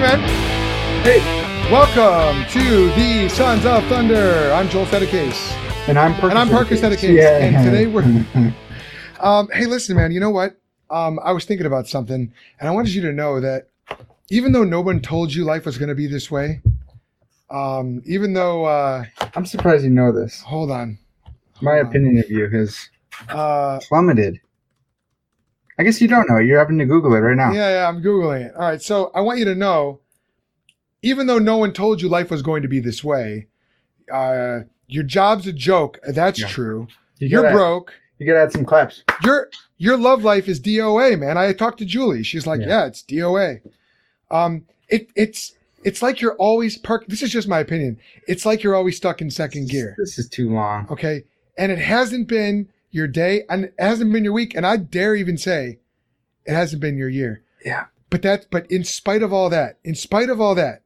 Hey, man. Hey, Welcome to the Sons of Thunder. I'm Joel Sedekase. and I'm Parker. And I'm Parker. Sedekase. Yeah. And today we're. Um, hey, listen, man. You know what? Um, I was thinking about something, and I wanted you to know that even though no one told you life was going to be this way, um, even though, uh, I'm surprised you know this. hold on, My on. opinion of you has uh, plummeted. I guess you don't know. You're having to Google it right now. yeah, yeah, I'm googling it. All right, so I want you to know, even though no one told you life was going to be this way, uh, your job's a joke. That's Yeah. true. You You're gotta, broke. You gotta add some claps. your your love life is DOA, man. I talked to Julie. She's like, Yeah. yeah, it's DOA. Um, it it's it's like you're always parked. This is just my opinion. It's like you're always stuck in second gear. This is too long. Okay, and it hasn't been your day, and it hasn't been your week, and I dare even say, it hasn't been your year. Yeah. But that, but in spite of all that, in spite of all that,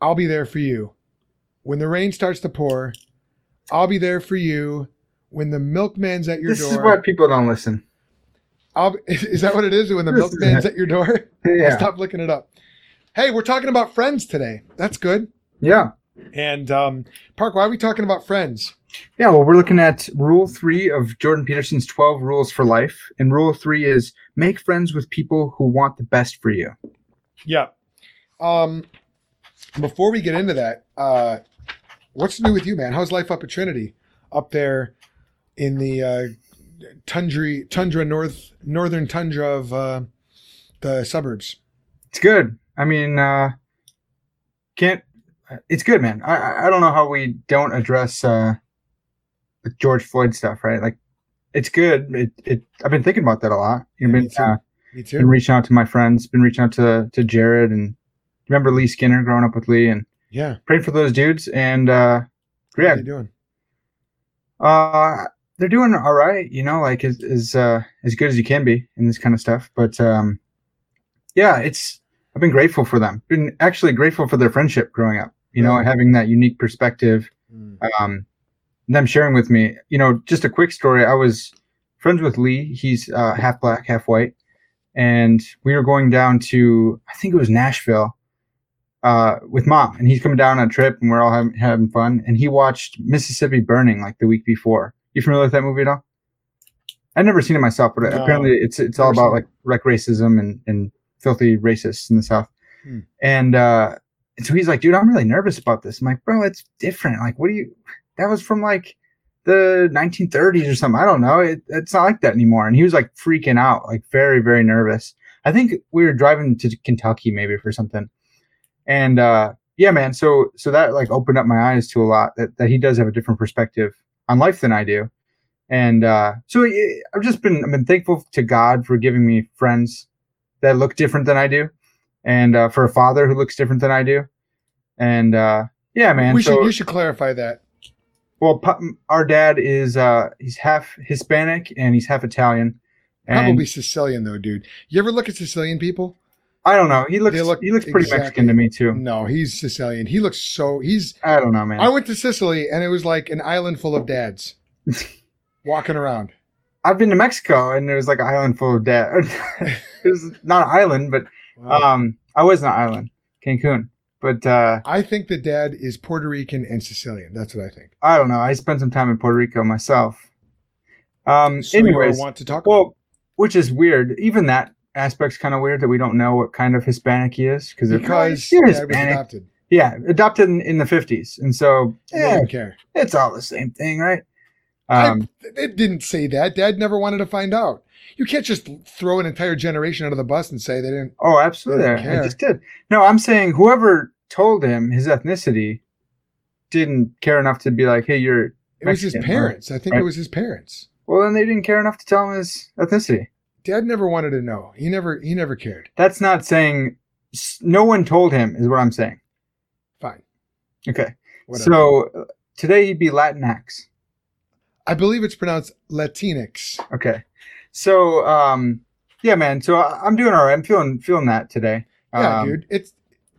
I'll be there for you. When the rain starts to pour, I'll be there for you. When the milkman's at your This door, This is why people don't listen. I'll, is that what it is when the milkman's at your door? Yeah. Stop looking it up. Hey, we're talking about friends today. That's good. Yeah. And um, Park, why are we talking about friends? Yeah. Well, we're looking at rule three of Jordan Peterson's 12 rules for life. And rule three is make friends with people who want the best for you. Yeah. Um, before we get into that, uh, what's new with you, man? How's life up at Trinity, up there in the uh, tundra, tundra north, northern tundra of uh, the suburbs? It's good. I mean, uh, can't. It's good, man. I- I I don't know how we don't address uh, George Floyd stuff, right? Like, it's good. It, it I've been thinking about that a lot. You've Yeah, me been too. uh, Me been reaching out to my friends. Been reaching out to to Jared and remember Lee Skinner growing up with Lee and Yeah. prayed for those dudes. And uh, yeah. How are you doing? uh, they're doing all right. You know, like as as uh, as good as you can be in this kind of stuff. But um, yeah, it's I've been grateful for them. Been actually grateful for their friendship growing up. You know, Yeah. having that unique perspective. Mm. Um, them sharing with me. You know, just a quick story. I was friends with Lee. He's uh, half black, half white, and we were going down to I think it was Nashville. Uh, with mom, and he's coming down on a trip, and we're all having, having fun. And he watched Mississippi Burning like the week before. You familiar with that movie at all? I've never seen it myself, but No, apparently it's it's all about like wreck racism and and filthy racists in the South. Hmm. And uh, and so he's like, dude, I'm really nervous about this. I'm like, bro, it's different. Like, what do you? That was from like the 1930s or something. I don't know. It, it's not like that anymore. And he was like freaking out, like very very nervous. I think we were driving to Kentucky maybe for something. And uh, yeah, man. So so that like opened up my eyes to a lot that that he does have a different perspective on life than I do. And uh, so eh, I've just been I've been thankful to God for giving me friends that look different than I do, and uh, for a father who looks different than I do. And uh, yeah, man. we so should you should clarify that. Well, our dad is uh, he's half Hispanic and he's half Italian. And Probably Sicilian though, dude. You ever look at Sicilian people? I don't know. He looks look he looks pretty exactly- Mexican to me too. No, he's Sicilian. He looks so he's I don't know, man. I went to Sicily and it was like an island full of dads walking around. I've been to Mexico and there was like an island full of dads. it was not an island, but Wow. um, I was an island, Cancun. But uh, I think the dad is Puerto Rican and Sicilian. That's what I think. I don't know. I spent some time in Puerto Rico myself. Um, So anyways, want to talk about well, which is weird. Even that aspect's kind of weird that we don't know what kind of Hispanic he is because because you're was Hispanic. adopted. Yeah, adopted in, in the fifties, and so yeah, care. it's all the same thing, right? Um, I, it didn't say that. Dad never wanted to find out. You can't just throw an entire generation under the bus and say they didn't. oh, absolutely. Doesn't I just did. No, I'm saying whoever told him his ethnicity didn't care enough to be like, "Hey, you're." Mexican, It was his parents. I think right. it was his parents. Well, then they didn't care enough to tell him his ethnicity. Dad never wanted to know. He never. He never cared. That's not saying no one told him. Is what I'm saying. Fine. Okay. Whatever. So uh, today he'd be Latinx. I believe it's pronounced Latinx. Okay. So um, yeah, man. So I, I'm doing all right. I'm feeling feeling that today. Yeah, Um, dude. It's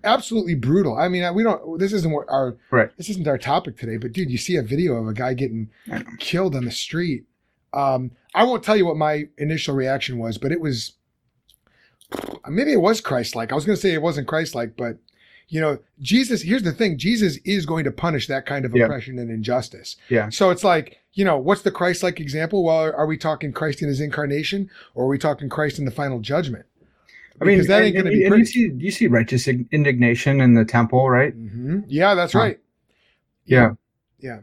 absolutely brutal. I mean, we don't. This isn't what our Right. this isn't our topic today. But dude, you see a video of a guy getting killed on the street. Um, I won't tell you what my initial reaction was, but it was maybe it was Christ-like. I was going to say it wasn't Christ-like, but you know, Jesus. Here's the thing: Jesus is going to punish that kind of Yeah. oppression and injustice. Yeah. So it's like, you know, what's the Christ-like example? Well, are we talking Christ in His incarnation, or are we talking Christ in the final judgment? I mean, Because that ain't going to be you see you see righteous indignation in the temple, right? Mhm. Yeah, that's Huh. right. Yeah. Yeah.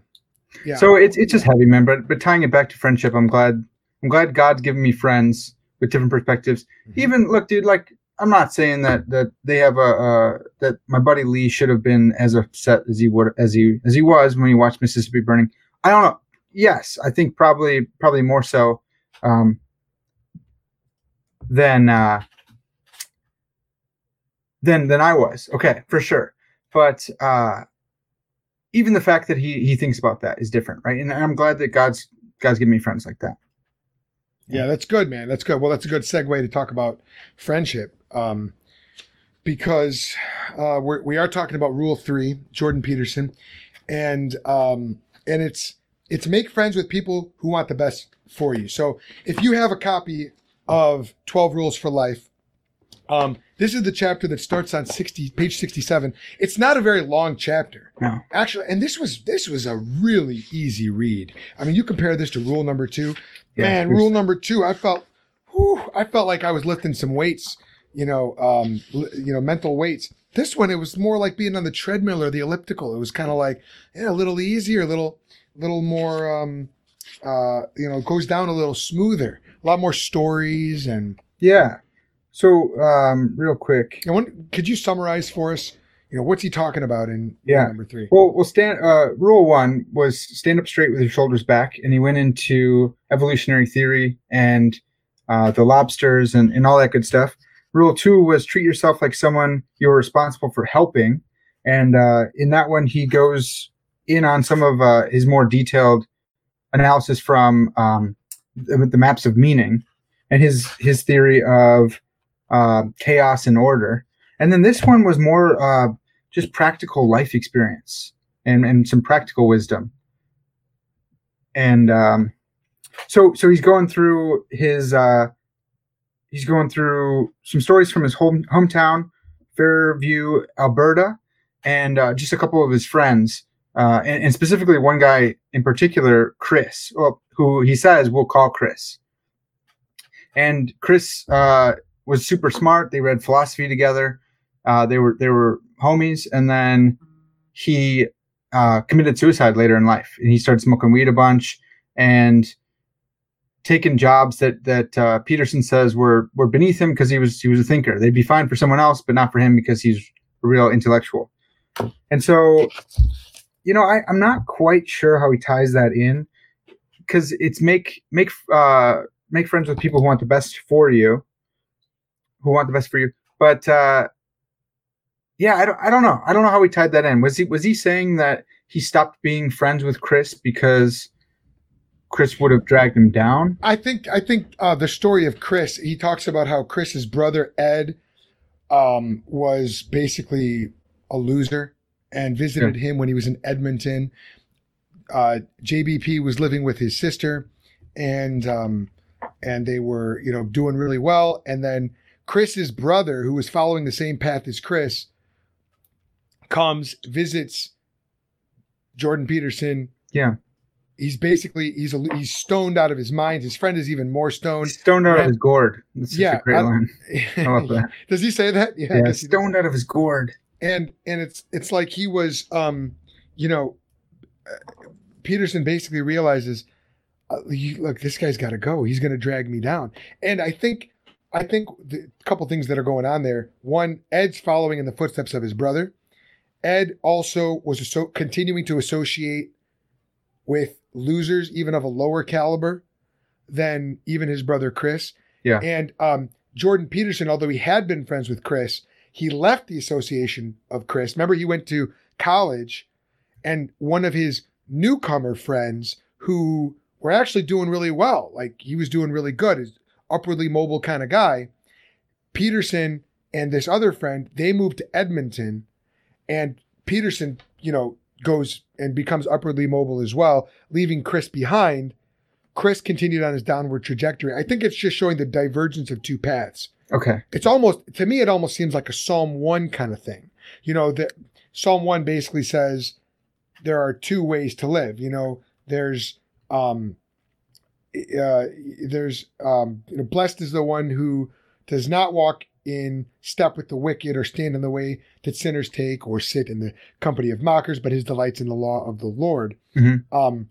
Yeah. So it's it's just heavy, man. But but tying it back to friendship, I'm glad I'm glad God's given me friends with different perspectives. Mhm. Even look, dude, like I'm not saying that that they have a uh, that my buddy Lee should have been as upset as he would as he as he was when he watched Mississippi burning. I don't know. Yes, I think probably probably more so um, than uh, than than I was. Okay, for sure. But uh, even the fact that he he thinks about that is different, right? And I'm glad that God's God's given me friends like that. Yeah, that's good, man. That's good. Well, that's a good segue to talk about friendship, um, because uh, we're, we are talking about Rule Three, Jordan Peterson, and um, and it's it's make friends with people who want the best for you. So if you have a copy of Twelve Rules for Life, um, this is the chapter that starts on sixty page sixty seven. It's not a very long chapter. No. Actually, and this was this was a really easy read. I mean, you compare this to rule number two. Yeah, Man, rule number two, I felt, whew, I felt like I was lifting some weights. You know, um, you know, mental weights. This one, it was more like being on the treadmill or the elliptical. It was kind of like, yeah, a little easier, a little, little more, um, uh, you know, goes down a little smoother. A lot more stories and. Yeah. So, um, real quick, could you summarize for us? You know, what's he talking about in Yeah. number three? Well, well, stand. Uh, rule one was stand up straight with your shoulders back, and he went into evolutionary theory and uh, the lobsters and, and all that good stuff. Rule two was treat yourself like someone you're responsible for helping, and uh, in that one he goes in on some of uh, his more detailed analysis from um, the, the maps of meaning and his his theory of uh, chaos and order. And then this one was more uh, just practical life experience and, and some practical wisdom. And um, so so he's going through his uh, he's going through some stories from his home hometown, Fairview, Alberta, and uh, just a couple of his friends, uh, and, and specifically one guy in particular, Chris, who he says we'll call Chris. And Chris uh, was super smart. They read philosophy together. Uh, they were they were homies, and then he uh, committed suicide later in life, and he started smoking weed a bunch and taking jobs that that uh, Peterson says were were beneath him because he was he was a thinker. They'd be fine for someone else, but not for him because he's a real intellectual. And so, you know, I, I'm not quite sure how he ties that in because it's make make uh, make friends with people who want the best for you, who want the best for you. But uh, yeah, I don't I don't know. I don't know how he tied that in. Was he was he saying that he stopped being friends with Chris because Chris would have dragged him down? I think I think uh, the story of Chris. He talks about how Chris's brother Ed um, was basically a loser and visited him when he was in Edmonton. Uh, JBP was living with his sister, and um, and they were you know doing really well. And then Chris's brother, who was following the same path as Chris, comes visits Jordan Peterson. Yeah. He's basically he's a, he's stoned out of his mind. His friend is even more stoned. Stoned out Yeah. of his gourd. That's Yeah, a great I- line. I. Does he say that? Yeah, does. stoned out of his gourd. and and it's it's like he was um you know uh, peterson basically realizes uh, you, look this guy's got to go he's going to drag me down and i think i think the couple things that are going on there one ed's following in the footsteps of his brother ed also was so continuing to associate with losers even of a lower caliber than even his brother chris Yeah. and um jordan peterson although he had been friends with chris he left the association of Chris. Remember, he went to college, and one of his newcomer friends who were actually doing really well, like he was doing really good, is upwardly mobile kind of guy. Peterson and this other friend, they moved to Edmonton, and Peterson, you know, goes and becomes upwardly mobile as well, leaving Chris behind. Chris continued on his downward trajectory. I think it's just showing the divergence of two paths Okay. It's almost to me, it almost seems like a Psalm one kind of thing. You know, that Psalm one basically says there are two ways to live. You know, there's um, uh, there's um, you know, blessed is the one who does not walk in step with the wicked or stand in the way that sinners take or sit in the company of mockers, but his delights in the law of the Lord. Mhm. Um,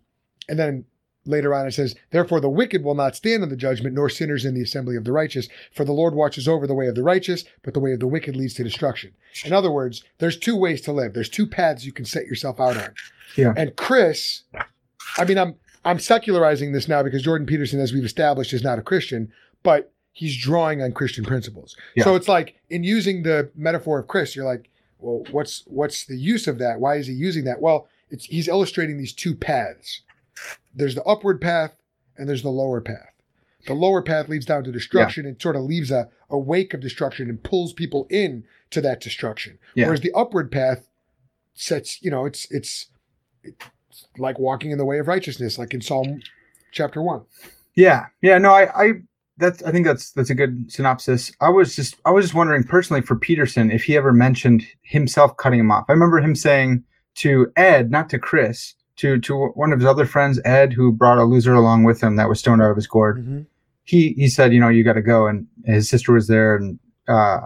and then later on it says, Therefore the wicked will not stand in the judgment, nor sinners in the assembly of the righteous. For the Lord watches over the way of the righteous, but the way of the wicked leads to destruction. In other words, there's two ways to live. There's two paths you can set yourself out on. Yeah. And Chris, I mean, I'm I'm secularizing this now because Jordan Peterson, as we've established, is not a Christian, but he's drawing on Christian principles. Yeah. So it's like in using the metaphor of Chris, you're like, well, what's what's the use of that? Why is he using that? Well, it's he's illustrating these two paths. There's the upward path and there's the lower path. The lower path leads down to destruction and sort of leaves a, a wake of destruction and pulls people in to that destruction. Yeah. Whereas the upward path sets, you know, it's it's it's like walking in the way of righteousness, like in Psalm chapter one. Yeah, yeah, no, I, I, that's, I think that's that's a good synopsis. I was just, I was just wondering personally for Peterson if he ever mentioned himself cutting him off. I remember him saying to Ed, not to Chris, to to one of his other friends, Ed, who brought a loser along with him that was stoned out of his gourd. He he said, you know, you got to go, and his sister was there, and uh,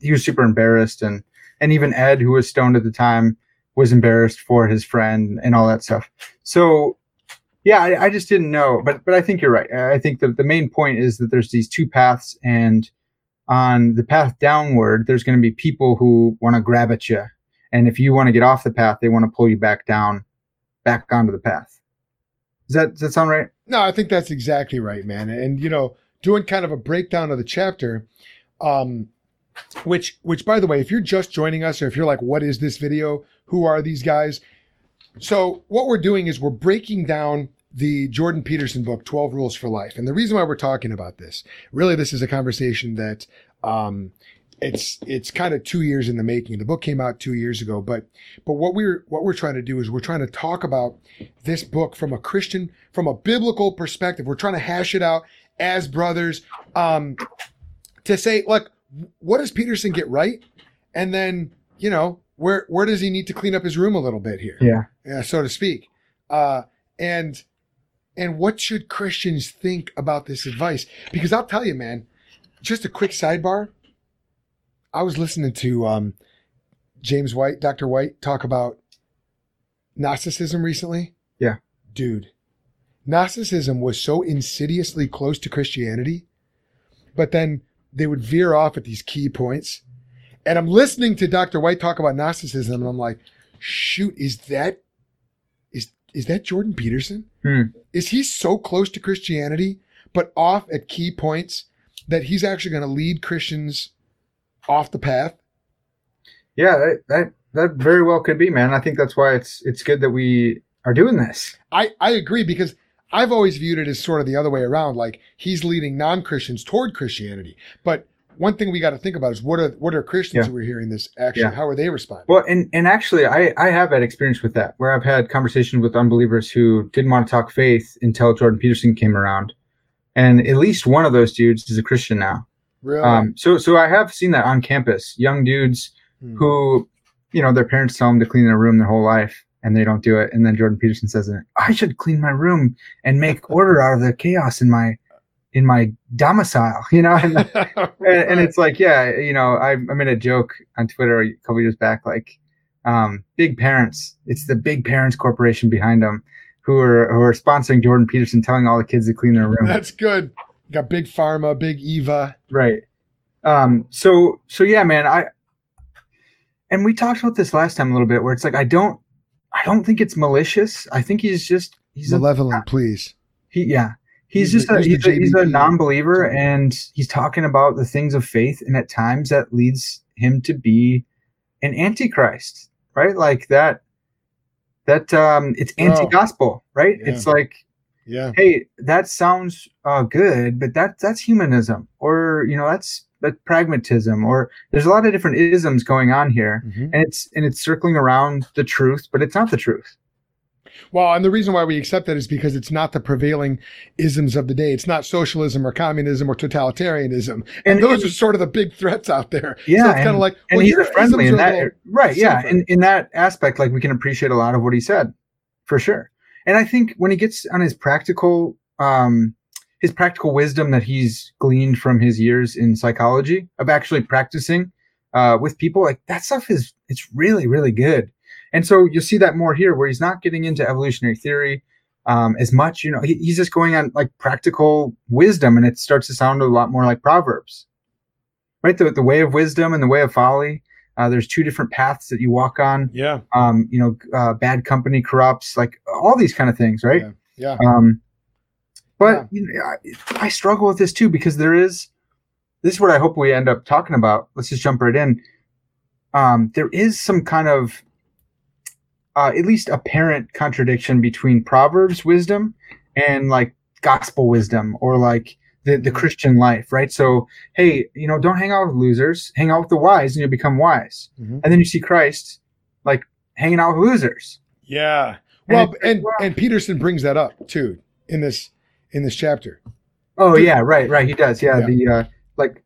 he was super embarrassed, and and even Ed, who was stoned at the time, was embarrassed for his friend and all that stuff. So yeah, I, I just didn't know, but but I think you're right. I think that the main point is that there's these two paths, and on the path downward, there's going to be people who want to grab at you, and if you want to get off the path, they want to pull you back down, back onto the path. Does that does that sound right? No, I think that's exactly right, man. And you know, doing kind of a breakdown of the chapter, um, which which by the way, if you're just joining us or if you're like, what is this video? Who are these guys? So what we're doing is we're breaking down the Jordan Peterson book, 12 Rules for Life. And the reason why we're talking about this, really this is a conversation that um it's it's kind of two years in the making. The book came out two years ago, but but what we're what we're trying to do is we're trying to talk about this book from a Christian, from a biblical perspective. We're trying to hash it out as brothers, um, to say, look, what does Peterson get right, and then you know where where does he need to clean up his room a little bit here, Yeah. Yeah, so to speak, uh, and and what should Christians think about this advice? Because I'll tell you, man, just a quick sidebar. I was listening to um, James White, Dr. White, talk about Gnosticism recently. Yeah. Dude, Gnosticism was so insidiously close to Christianity, but then they would veer off at these key points. And I'm listening to Dr. White talk about Gnosticism, and I'm like, shoot, is that is that Jordan Peterson? Hmm. Is he so close to Christianity, but off at key points that he's actually going to lead Christians off the path? Yeah, that, that that very well could be, man. I think that's why it's it's good that we are doing this. I, I agree because I've always viewed it as sort of the other way around. Like he's leading non Christians toward Christianity. But one thing we got to think about is what are what are Christians Yeah. who are hearing this actually? Yeah. How are they responding? Well, and and actually, I I have had experience with that, where I've had conversations with unbelievers who didn't want to talk faith until Jordan Peterson came around, and at least one of those dudes is a Christian now. really? Um, so so I have seen that on campus, young dudes Hmm. who, you know, their parents tell them to clean their room their whole life, and they don't do it, and then Jordan Peterson says, "I should clean my room and make order out of the chaos in my." In my domicile, you know, and, and, and it's like, yeah, you know, I, I made a joke on Twitter a couple years back, like, um, big parents. It's the big parents corporation behind them who are who are sponsoring Jordan Peterson, telling all the kids to clean their room. That's good. Got big pharma, big Eva. right. Um. So so yeah, man. I and we talked about this last time a little bit, where it's like I don't I don't think it's malicious. I think he's just he's a, Malevolent, please. he yeah. He's, He's just a, he's a, he's a non-believer and he's talking about the things of faith and at times that leads him to be an antichrist right like that that um it's Oh. anti-gospel right Yeah. it's like Yeah. hey that sounds uh good but that that's humanism or you know that's that pragmatism or there's a lot of different isms going on here Mhm. and it's and it's circling around the truth but it's not the truth Well, and the reason why we accept that is because it's not the prevailing isms of the day. It's not socialism or communism or totalitarianism. And, And- those and- are sort of the big threats out there. Yeah, so it's kind of and- like, and well, he's friendly in that right yeah in, in that aspect like we can appreciate a lot of what he said for sure and i think when he gets on his practical um his practical wisdom that he's gleaned from his years in psychology of actually practicing uh with people like that stuff is it's really really good and so you'll see that more here where he's not getting into evolutionary theory um, as much you know he, he's just going on like practical wisdom and it starts to sound a lot more like proverbs right the, the way of wisdom and the way of folly uh, there's two different paths that you walk on Yeah. um, you know uh, bad company corrupts like all these kind of things right Yeah. um, but Yeah. you know, I, I struggle with this too because there is this is what I hope we end up talking about. Let's just jump right in. Um, there is some kind of uh, at least apparent contradiction between Proverbs wisdom and like gospel wisdom or like the, the Mhm. Christian life, right? So, hey, you know, don't hang out with losers, hang out with the wise and you'll become wise. Mhm. And then you see Christ like hanging out with losers. Yeah. And Well, and, well- and Peterson brings that up too in this in this chapter. Oh yeah, right, right. He does. Yeah, Yeah. the uh, like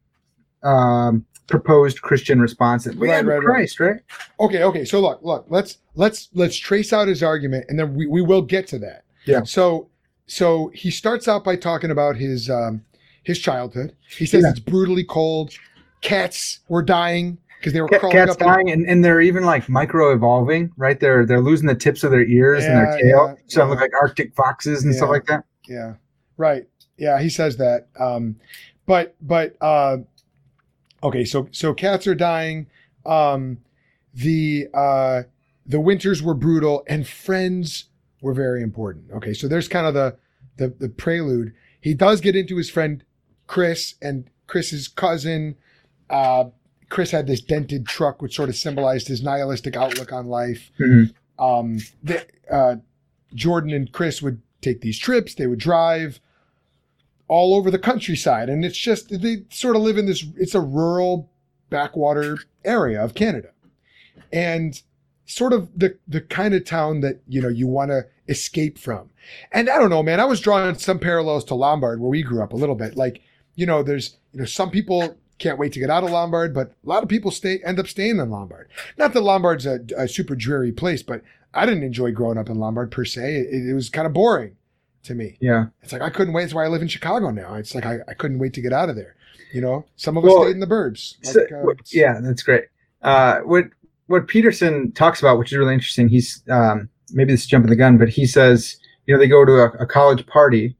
um, proposed Christian response. That, Right, right, right. Christ, right? Okay, okay. So look, look, let's let's let's trace out his argument and then we, we will get to that. Yeah. So so he starts out by talking about his um his childhood. He says Yeah. it's brutally cold. Cats were dying because they were crawling Cats up dying, and, and they're even like micro evolving, right? They're they're losing the tips of their ears and their tail, yeah, so yeah. look like Arctic foxes and stuff like that. Yeah. Right. Yeah, he says that. Um, but but uh, okay, so so cats are dying. Um, the uh, the winters were brutal, and friends were very important. Okay, so there's kind of the the the prelude. He does get into his friend Chris and Chris's cousin. Uh, Chris had this dented truck, which sort of symbolized his nihilistic outlook on life Mhm. um, the, uh, Jordan and Chris would take these trips. They would drive all over the countryside, and it's just they sort of live in this. It's a rural backwater area of Canada, and sort of the the kind of town that you know you want to escape from. And I don't know, man. I was drawing some parallels to Lombard, where we grew up a little bit. Like you know, there's you know some people can't wait to get out of Lombard, but a lot of people stay end up staying in Lombard. Not that Lombard's a, a super dreary place, but I didn't enjoy growing up in Lombard per se. It, it was kind of boring to me. Yeah, It's like I couldn't wait. That's why I live in Chicago now. It's like I, I couldn't wait to get out of there. You know, some of us Well, stayed in the burbs. So- Like, uh, yeah, that's great. Uh, what what Peterson talks about, which is really interesting. He's um, maybe this is jumping the gun, but he says you know they go to a, a college party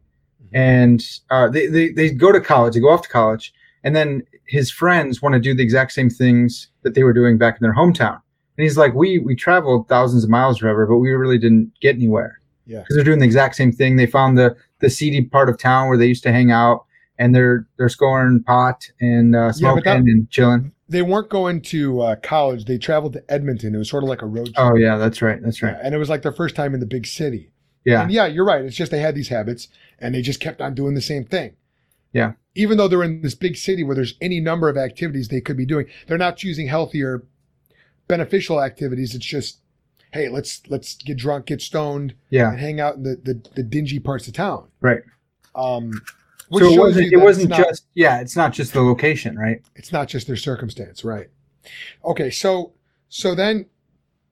and uh, they, they they go to college, they go off to college, and then his friends want to do the exact same things that they were doing back in their hometown. And he's like, we we traveled thousands of miles, forever, but we really didn't get anywhere. Yeah. because they're doing the exact same thing. They found the the seedy part of town where they used to hang out, and they're they're scoring pot and uh, smoking but that- and chilling. they weren't going to uh, college. They traveled to Edmonton. It was sort of like a road trip. Oh yeah, that's right. That's right. Yeah, and it was like their first time in the big city. Yeah. And yeah, you're right. It's just they had these habits and they just kept on doing the same thing. Yeah. Even though they're in this big city where there's any number of activities they could be doing, they're not choosing healthier, beneficial activities. It's just, hey, let's let's get drunk, get stoned, Yeah. and hang out in the the, the dingy parts of town. Right. Um, So it wasn't it wasn't not- just yeah, it's not just the location, right? it's not just their circumstance, right? Okay, so so then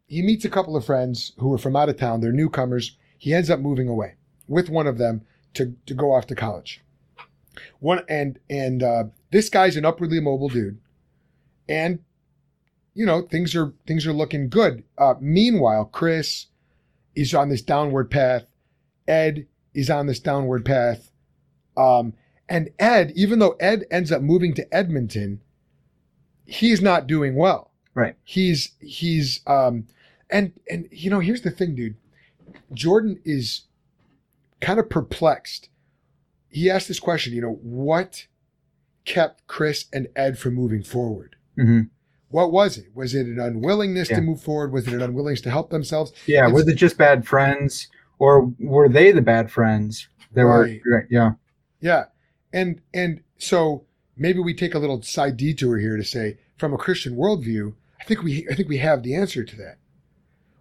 he meets a couple of friends who are from out of town. They're newcomers. He ends up moving away with one of them to to go off to college. One and and uh, this guy's an upwardly mobile dude, and you know things are things are looking good. Uh, meanwhile, Chris is on this downward path. Ed is on this downward path. Um, and Ed, even though Ed ends up moving to Edmonton, he's not doing well. Right. He's he's um and and you know, here's the thing, dude. Jordan is kind of perplexed. He asked this question, you know, what kept Chris and Ed from moving forward? hmm What was it? Was it an unwillingness Yeah. to move forward? Was it an unwillingness to help themselves? Yeah. It's- Was it just bad friends, or were they the bad friends? They Right. were. Yeah. Yeah. And and so maybe we take a little side detour here to say from a Christian worldview, I think we I think we have the answer to that.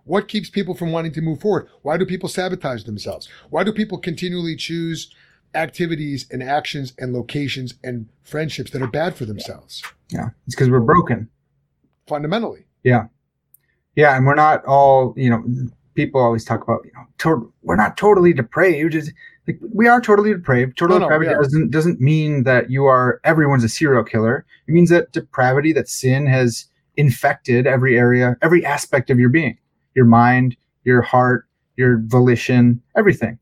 What keeps people from wanting to move forward? Why do people sabotage themselves? Why do people continually choose activities and actions and locations and friendships that are bad for themselves Yeah, it's because we're broken. Fundamentally? Yeah, Yeah. and we're not all. You know, people always talk about you know, to- we're not totally depraved. It's, like, we are totally depraved. Total No, no, depravity are. doesn't doesn't mean that you are everyone's a serial killer. It means that depravity, that sin, has infected every area, every aspect of your being, your mind, your heart, your volition, everything.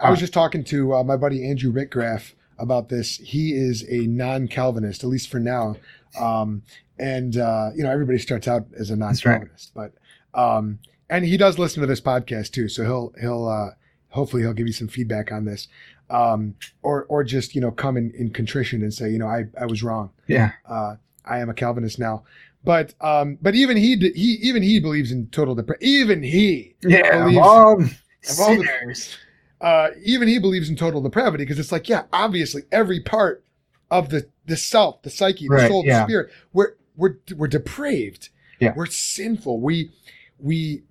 I was Ah. just talking to uh, my buddy Andrew Rickgraff about this. He is a non-Calvinist, at least for now. Um, and uh, you know, everybody starts out as a non-Calvinist, but um, and he does listen to this podcast too. So he'll he'll uh, hopefully he'll give you some feedback on this, um, or or just you know come in, in contrition and say you know I I was wrong. Yeah, Uh, I am a Calvinist now. But um, but even he he even he believes in total depravity. Even he yeah. Of Believes- all all the- sinners. Uh, even he believes in total depravity because it's like, yeah, obviously every part of the the self, the psyche, the Right, soul, yeah. the spirit, we're we're we're depraved. Yeah. We're sinful. We we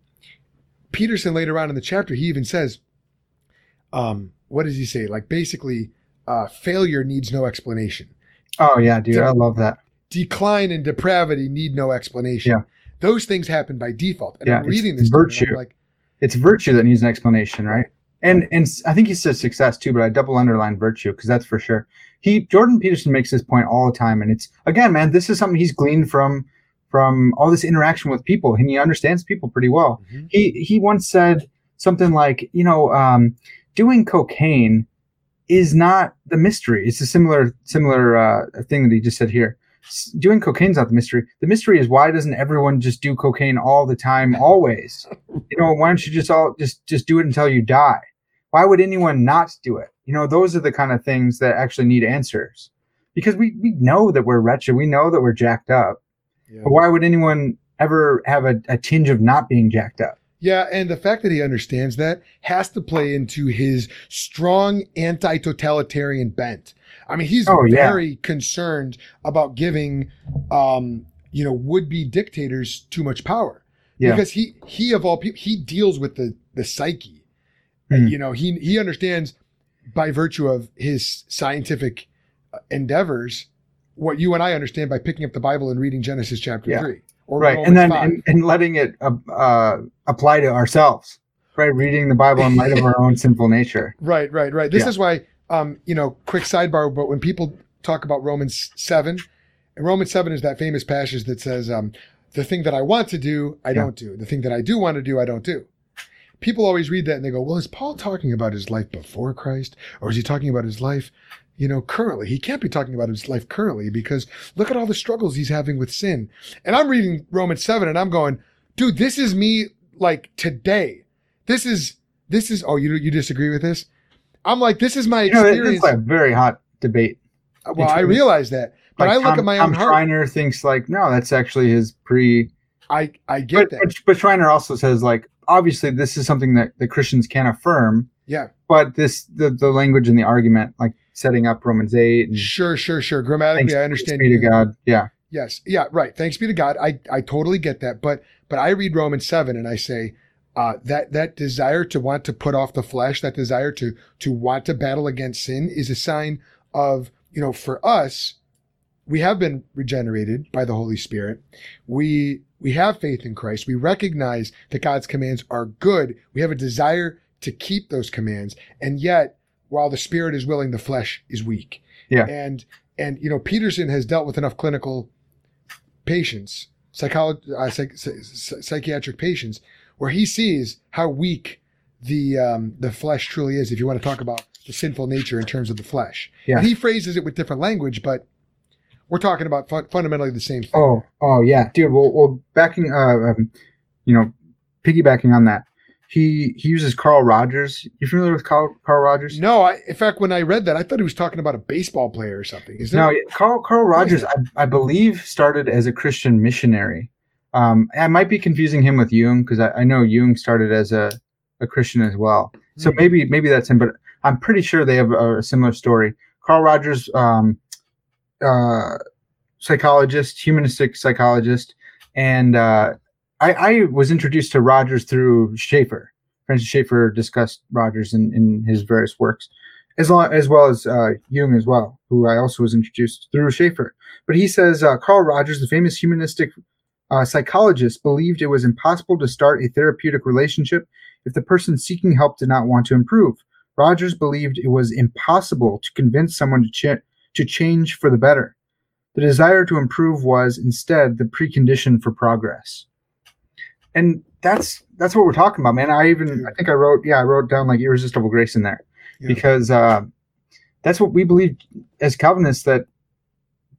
Peterson later on in the chapter, he even says, um, what does he say? Like basically, uh, failure needs no explanation. Oh yeah, dude, I love that. Decline and depravity need no explanation. Yeah. Those things happen by default. And Yeah, I'm reading this to and I'm virtue. like, it's virtue that needs an explanation, right? And and I think he says success too, but I double underline virtue because that's for sure. He Jordan Peterson makes this point all the time, and it's again, man, this is something he's gleaned from from all this interaction with people, and he understands people pretty well. Mhm. He he once said something like, you know, um, doing cocaine is not the mystery. It's a similar similar uh, thing that he just said here. S- Doing cocaine's not the mystery. The mystery is why doesn't everyone just do cocaine all the time, always? You know, why don't you just all just just do it until you die? Why would anyone not do it? You know, those are the kind of things that actually need answers. Because we we know that we're wretched, we know that we're jacked up. yeah. But why would anyone ever have a, a tinge of not being jacked up? Yeah, and the fact that he understands that has to play into his strong anti-totalitarian bent. I mean, he's Oh, yeah. very concerned about giving, um, you know, would-be dictators too much power Yeah. because he he of all people he deals with the the psyche. Mhm. You know, he he understands by virtue of his scientific uh, endeavors what you and I understand by picking up the Bible and reading Genesis chapter Yeah. three or right Romans and then and, and letting it uh, uh, apply to ourselves right reading the bible in light of our own sinful nature Right, right, right. This Yeah. is why, um, you know, quick sidebar, but when people talk about Romans 7, and Romans 7 is that famous passage that says, um, the thing that I want to do, I Yeah. don't do. The thing that I do want to do, I don't do. People always read that and they go, well, is Paul talking about his life before Christ? Or is he talking about his life, you know, currently? He can't be talking about his life currently because look at all the struggles he's having with sin. And I'm reading Romans 7 and I'm going, dude, this is me like today. This is, this is, oh, you, you disagree with this? I'm like, this is my you know experience. it's like a very hot debate uh, well, I realize that, but Like I look Tom- at my Tom own heart. Schreiner thinks like no that's actually his pre I, I get but, that. but, but Schreiner also says like obviously this is something that the Christians can affirm Yeah. but this the, the language and the argument like setting up Romans 8 and Sure, sure, sure. Grammatically, I understand. Thanks be to. God yeah Yes. Yeah. Right. Thanks be to God. I, I totally get that. But, but I read Romans 7 and I say, uh, that, that desire to want to put off the flesh, that desire to, to want to battle against sin is a sign of, you know, for us, we have been regenerated by the Holy Spirit. We, we have faith in Christ. We recognize that God's commands are good. We have a desire to keep those commands. And yet, while the spirit is willing, the flesh is weak. Yeah. And, and, you know, Peterson has dealt with enough clinical patients, psycholo- uh, psych- psych- psychiatric patients, where he sees how weak the um, the flesh truly is. If you want to talk about the sinful nature in terms of the flesh, Yeah. and he phrases it with different language, but we're talking about fu- fundamentally the same thing. oh oh yeah dude well, well backing uh um, you know piggybacking on that he he uses Carl Rogers you familiar with Carl, Carl Rogers No, I, in fact, when I read that, I thought he was talking about a baseball player or something. Is No, there? Carl Carl Rogers, I, I believe, started as a Christian missionary. Um, I might be confusing him with Jung because I, I know Jung started as a, a Christian as well. So Hmm. maybe maybe that's him, but I'm pretty sure they have a, a similar story. Carl Rogers, um, uh, psychologist, humanistic psychologist, and uh, I, I was introduced to Rogers through Schaeffer. Francis Schaeffer discussed Rogers in, in his various works, as, long, as well as uh, Jung as well, who I also was introduced through Schaeffer. But he says uh, Carl Rogers, the famous humanistic uh, psychologist, believed it was impossible to start a therapeutic relationship if the person seeking help did not want to improve. Rogers believed it was impossible to convince someone to, ch- to change for the better. The desire to improve was instead the precondition for progress. And that's that's what we're talking about, man. I even I think I wrote yeah, I wrote down like irresistible grace in there. Yeah. Because uh, that's what we believe as Calvinists that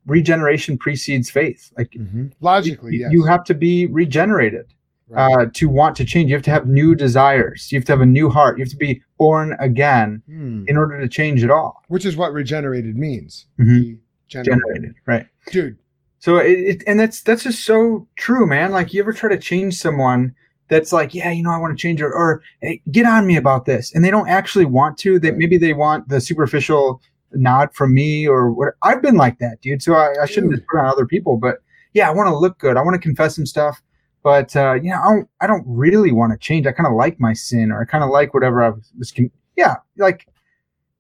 regeneration precedes faith. Like Mhm. logically, you, yes. you have to be regenerated. Uh, to want to change. You have to have new desires. You have to have a new heart. You have to be born again Hmm. in order to change it all. Which is what regenerated means. Mhm. Regenerated. Generated, right? Dude, So it, it and that's that's just so true, man. Like you ever try to change someone that's like, yeah, you know, I want to change her, or hey, get on me about this, and they don't actually want to. That Right. maybe they want the superficial nod from me or what. I've been like that, dude. So I, I shouldn't Dude. just put on other people, but yeah, I want to look good. I want to confess some stuff, but uh, you know, I don't, I don't really want to change. I kind of like my sin, or I kind of like whatever I was. Con- yeah, like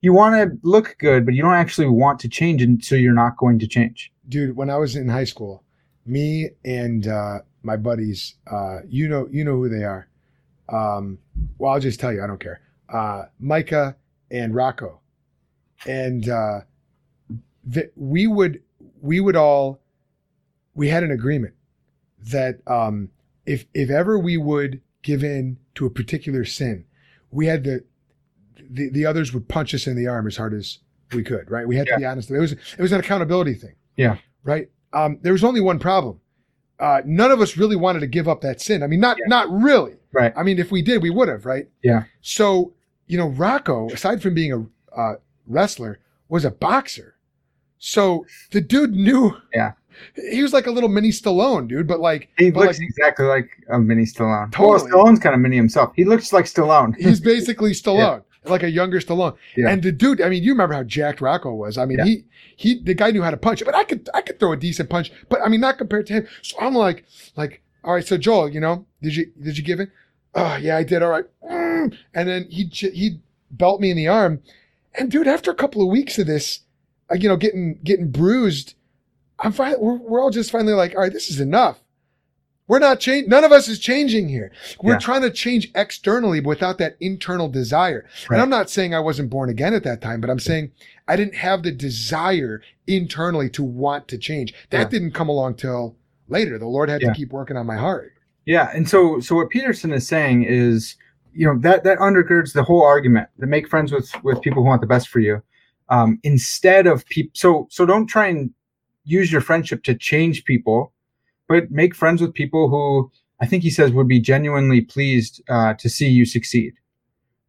you want to look good, but you don't actually want to change, and so you're not going to change. dude, when I was in high school, me and uh, my buddies, uh, you know, you know who they are. Um, well, I'll just tell you, I don't care. Uh, Micah and Rocco, and uh, th- we would we would all we had an agreement that um, if if ever we would give in to a particular sin, we had to the, the others would punch us in the arm as hard as we could, right? We had to be honest. It was it was an accountability thing. Yeah. Right. Um, there was only one problem. Uh, none of us really wanted to give up that sin. I mean, not Yeah. not really. Right. I mean, if we did, we would have, right? Yeah. So you know, Rocco, aside from being a uh, wrestler, was a boxer. So the dude knew. Yeah. He was like a little mini Stallone, dude. But like, He but looks like, exactly like a mini Stallone. Totally. Well, Stallone's kind of mini himself. He looks like Stallone. he's basically Stallone, like a younger Stallone. Yeah. And the dude, I mean, you remember how jacked Rocco was. I mean, Yeah. he he the guy knew how to punch, but I could I could throw a decent punch, but I mean, not compared to him. So I'm like, like, all right, so Joel, you know, did you did you give it? Oh yeah, I did. All right, Mm. and then he he belt me in the arm, and dude, after a couple of weeks of this, uh, you know, getting getting bruised, I'm fine. We're, we're all just finally like, all right, this is enough. We're not changing. None of us is changing here. We're Yeah. trying to change externally without that internal desire. Right. And I'm not saying I wasn't born again at that time, but I'm saying I didn't have the desire internally to want to change. That Yeah. didn't come along till later. The Lord had Yeah. to keep working on my heart. Yeah, and so so what Peterson is saying is, you know, that that undergirds the whole argument to make friends with with people who want the best for you, um, instead of people. So so don't try and use your friendship to change people, but make friends with people who I think he says would be genuinely pleased uh, to see you succeed,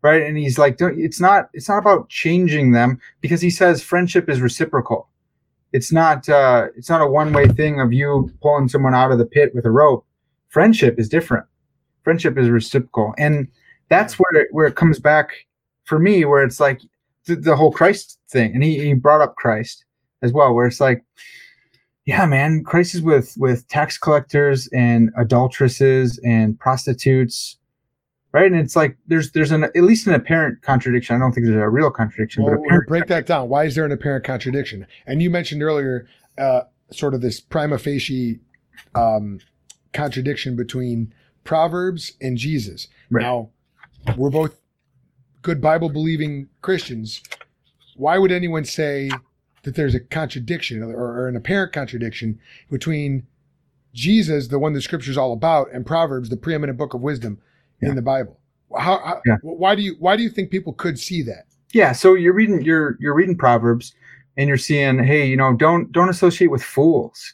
right? And he's like, don't, it's not it's not about changing them because he says friendship is reciprocal. It's not uh, it's not a one way thing of you pulling someone out of the pit with a rope. Friendship is different. Friendship is reciprocal. And that's where it, where it comes back for me where it's like the, the whole christ thing. And he, he brought up christ as well where it's like yeah man christ is with with tax collectors and adulteresses and prostitutes right and it's like there's there's an at least an apparent contradiction i don't think there's a real contradiction Well, but apparent, break that down. Why is there an apparent contradiction? And you mentioned earlier, uh, sort of this prima facie um, contradiction between Proverbs and Jesus. Right. Now, we're both good Bible believing Christians. Why would anyone say that there's a contradiction or, or an apparent contradiction between Jesus, the one the scripture's all about, and Proverbs, the preeminent book of wisdom Yeah. in the Bible? How, how, Yeah. Why do you why do you think people could see that? yeah so you're reading you're you're reading proverbs and you're seeing hey you know don't don't associate with fools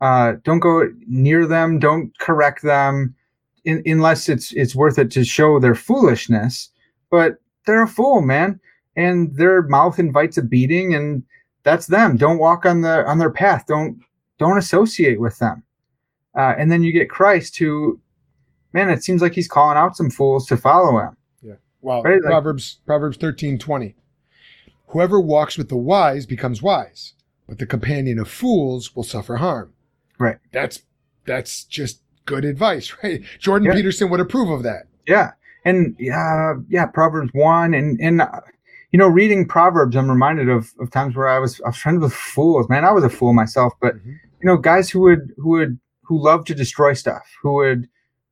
uh don't go near them don't correct them in, unless it's it's worth it to show their foolishness but they're a fool man and their mouth invites a beating and that's them don't walk on the on their path don't don't associate with them uh, and then you get christ who man it seems like he's calling out some fools to follow him Yeah. Well, Right, like- Proverbs Proverbs thirteen twenty. Whoever walks with the wise becomes wise, but the companion of fools will suffer harm. Right. That's that's just good advice, right? Jordan Yeah. Peterson would approve of that. Yeah, and yeah, yeah, Proverbs one, and and uh, you know, reading Proverbs, I'm reminded of of times where I was I was friends with fools. Man, I was a fool myself, but Mhm. you know, guys who would who would who love to destroy stuff, who would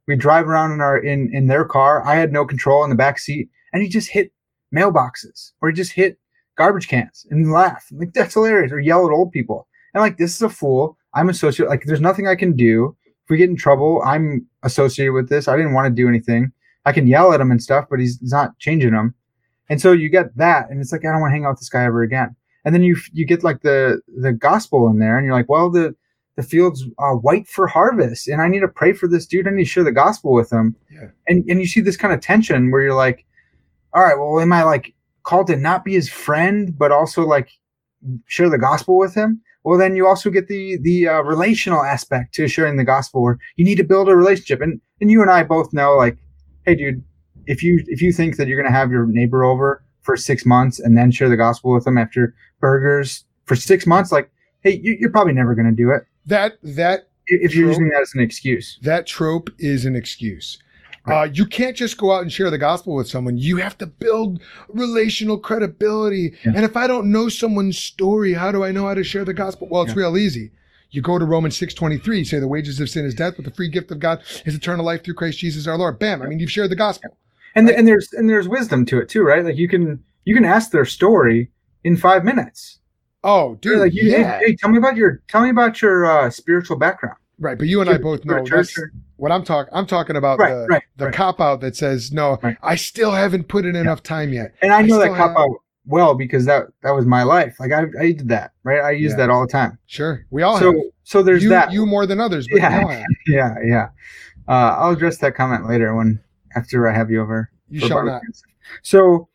we drive around in our in in their car. I had no control in the back seat, and he just hit mailboxes or he just hit garbage cans and laugh like that's hilarious. Or yell at old people. And like this is a fool. I'm associated like there's nothing i can do. If we get in trouble i'm associated with this. I didn't want to do anything. I can yell at him and stuff but he's not changing them and so you get that and it's like i don't want to hang out with this guy ever again. And then you you get like the the gospel in there and you're like well the the field's uh, white for harvest and i need to pray for this dude. I need to share the gospel with him. Yeah. and and you see this kind of tension where you're like all right well am i like called to not be his friend but also like share the gospel with him? Well then you also get the the uh, relational aspect to sharing the gospel where you need to build a relationship. And and you and i both know like hey dude if you if you think that you're going to have your neighbor over for six months and then share the gospel with them after burgers for six months like hey you, you're probably never going to do it That that if you're using that as an excuse that trope is an excuse. Right. Uh, you can't just go out and share the gospel with someone. You have to build relational credibility. Yeah. And if I don't know someone's story, how do I know how to share the gospel? Well, it's Yeah. real easy. You go to Romans 6.23, say the wages of sin is death, but the free gift of God is eternal life through Christ Jesus our Lord. Bam. I mean, you've shared the gospel. And and there's and there's wisdom to it too right like you can you can ask their story in five minutes Oh, dude. like you, yeah. hey, hey tell me about your tell me about your uh, spiritual background Right. But you and I both know what I'm talking. I'm talking about Right, the, right, the right. cop out that says, no, Right. I still haven't put in enough time yet. and i I know that cop have- out well because that that was my life like i, I did that right i use Yeah. that all the time Sure. We all so have. so there's you, that You more than others, but Yeah. yeah yeah uh, i'll address that comment later when after i have you over You shall barbecue not. so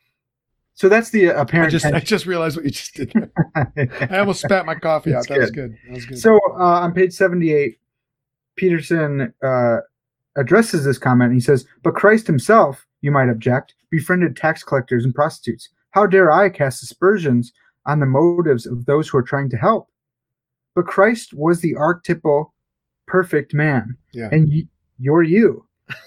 so that's the I apparent just, I just realized what you just did. I almost spat my coffee out. That was good. That was good. So uh, on page 78, Peterson uh, addresses this comment. And he says, But Christ himself, you might object, befriended tax collectors and prostitutes. How dare I cast aspersions on the motives of those who are trying to help? But Christ was the archetypal perfect man. Yeah. And y- you're you.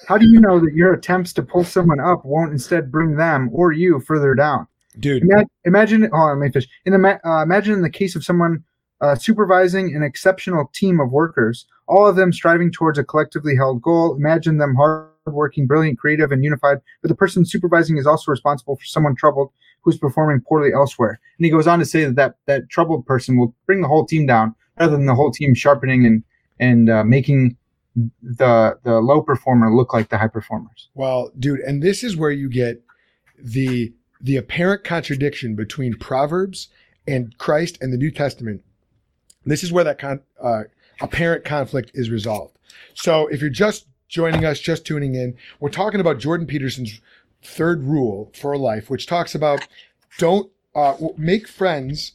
How do you know that your attempts to pull someone up won't instead bring them or you further down? Dude, Ima- imagine, on, let me finish. In the ma- uh, imagine in the case of someone uh, supervising an exceptional team of workers, all of them striving towards a collectively held goal. Imagine them hardworking, brilliant, creative, and unified. But the person supervising is also responsible for someone troubled who's performing poorly elsewhere. And he goes on to say that that, that troubled person will bring the whole team down, rather than the whole team sharpening and and uh, making the the low performer look like the high performers. well, dude, and this is where you get the the apparent contradiction between Proverbs and Christ and the New Testament. This is where that con- uh, apparent conflict is resolved. So, if you're just joining us, just tuning in, we're talking about Jordan Peterson's third rule for life, which talks about don't uh, make friends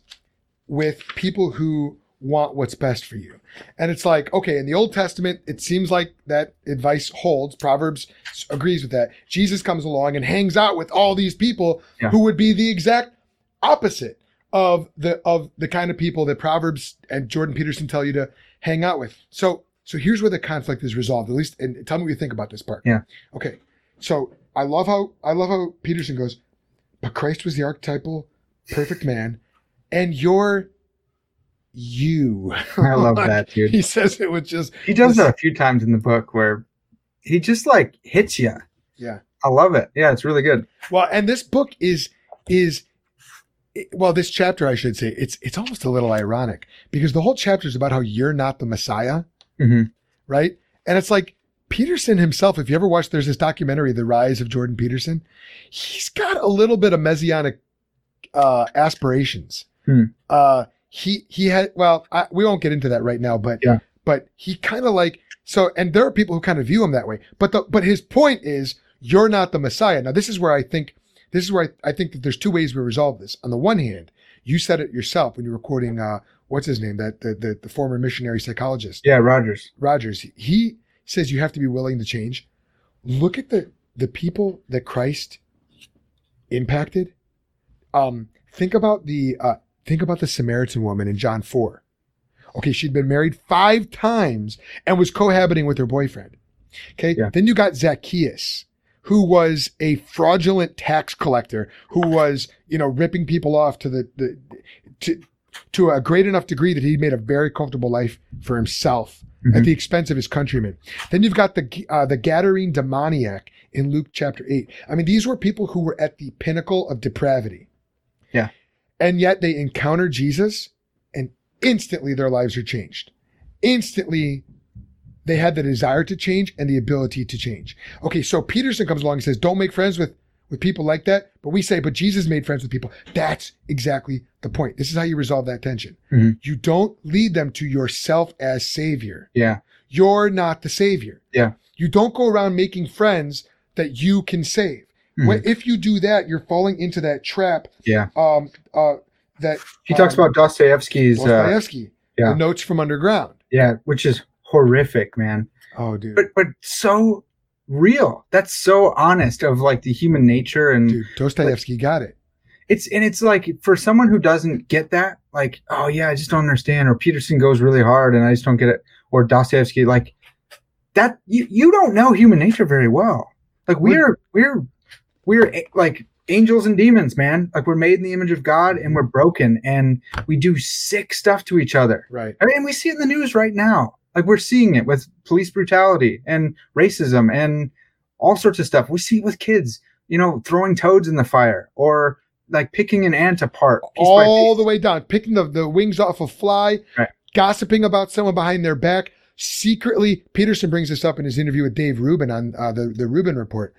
with people who want what's best for you. And it's like, okay, in the Old Testament, it seems like that advice holds. Proverbs agrees with that. Jesus comes along and hangs out with all these people Yeah. who would be the exact opposite of the of the kind of people that Proverbs and Jordan Peterson tell you to hang out with. So so here's where the conflict is resolved. At least, and tell me what you think about this part. Yeah. Okay. So I love how I love how Peterson goes, but Christ was the archetypal perfect man, and you're you. I love that, dude. He says it with just He does This- that a few times in the book where he just like hits you. yeah. I love it. Yeah, it's really good. Well, and this book is is well, this chapter I should say it's it's almost a little ironic because the whole chapter is about how you're not the Messiah, hmm right? And it's like Peterson himself. If you ever watched, there's this documentary, The Rise of Jordan Peterson. He's got a little bit of messianic uh, aspirations. Hmm. Uh, he he had well, I, we won't get into that right now, but Yeah. but he kind of like so, and there are people who kind of view him that way. But the but his point is, you're not the Messiah. Now, this is where I think this is where I, I think that there's two ways we resolve this. On the one hand, you said it yourself when you were quoting uh, what's his name, that the, the the former missionary psychologist. Yeah, Rogers. Rogers, he says you have to be willing to change. Look at the the people that Christ impacted. Um, think about the uh, think about the Samaritan woman in John four. Okay, she'd been married five times and was cohabiting with her boyfriend. Okay, Yeah. then you got Zacchaeus, who was a fraudulent tax collector, who was you know ripping people off to the, the to to a great enough degree that he made a very comfortable life for himself at Mhm. the expense of his countrymen. Then you've got the uh, the Gadarene demoniac in Luke chapter eight. I mean, these were people who were at the pinnacle of depravity. And yet they encounter Jesus, and instantly their lives are changed. Instantly, they had the desire to change and the ability to change. Okay, so Peterson comes along and says, "Don't make friends with." With people like that, but we say, but Jesus made friends with people. That's exactly the point. This is how you resolve that tension. Mhm. You don't lead them to yourself as savior. Yeah. You're not the savior. Yeah. You don't go around making friends that you can save. Mhm. When, if you do that, you're falling into that trap. Yeah. Um. Uh. That He talks um, about Dostoevsky's, uh, Dostoevsky. yeah. The Notes from Underground. yeah, which is horrific, man. Oh, dude. But but so real. That's so honest of like the human nature and dude, Dostoevsky got it. it's and it's like for someone who doesn't get that, like, oh yeah, I just don't understand, or Peterson goes really hard and I just don't get it, or Dostoevsky, like that you you don't know human nature very well. Like we're we're we're like angels and demons, man. Like we're made in the image of God and we're broken and we do sick stuff to each other. Right. I mean, we see it in the news right now. Like we're seeing it with police brutality and racism and all sorts of stuff. We see it with kids, you know, throwing toads in the fire or like picking an ant apart. All the way down, picking the, the wings off a fly, Right. gossiping about someone behind their back. Secretly, Peterson brings this up in his interview with Dave Rubin on uh, the the Rubin Report.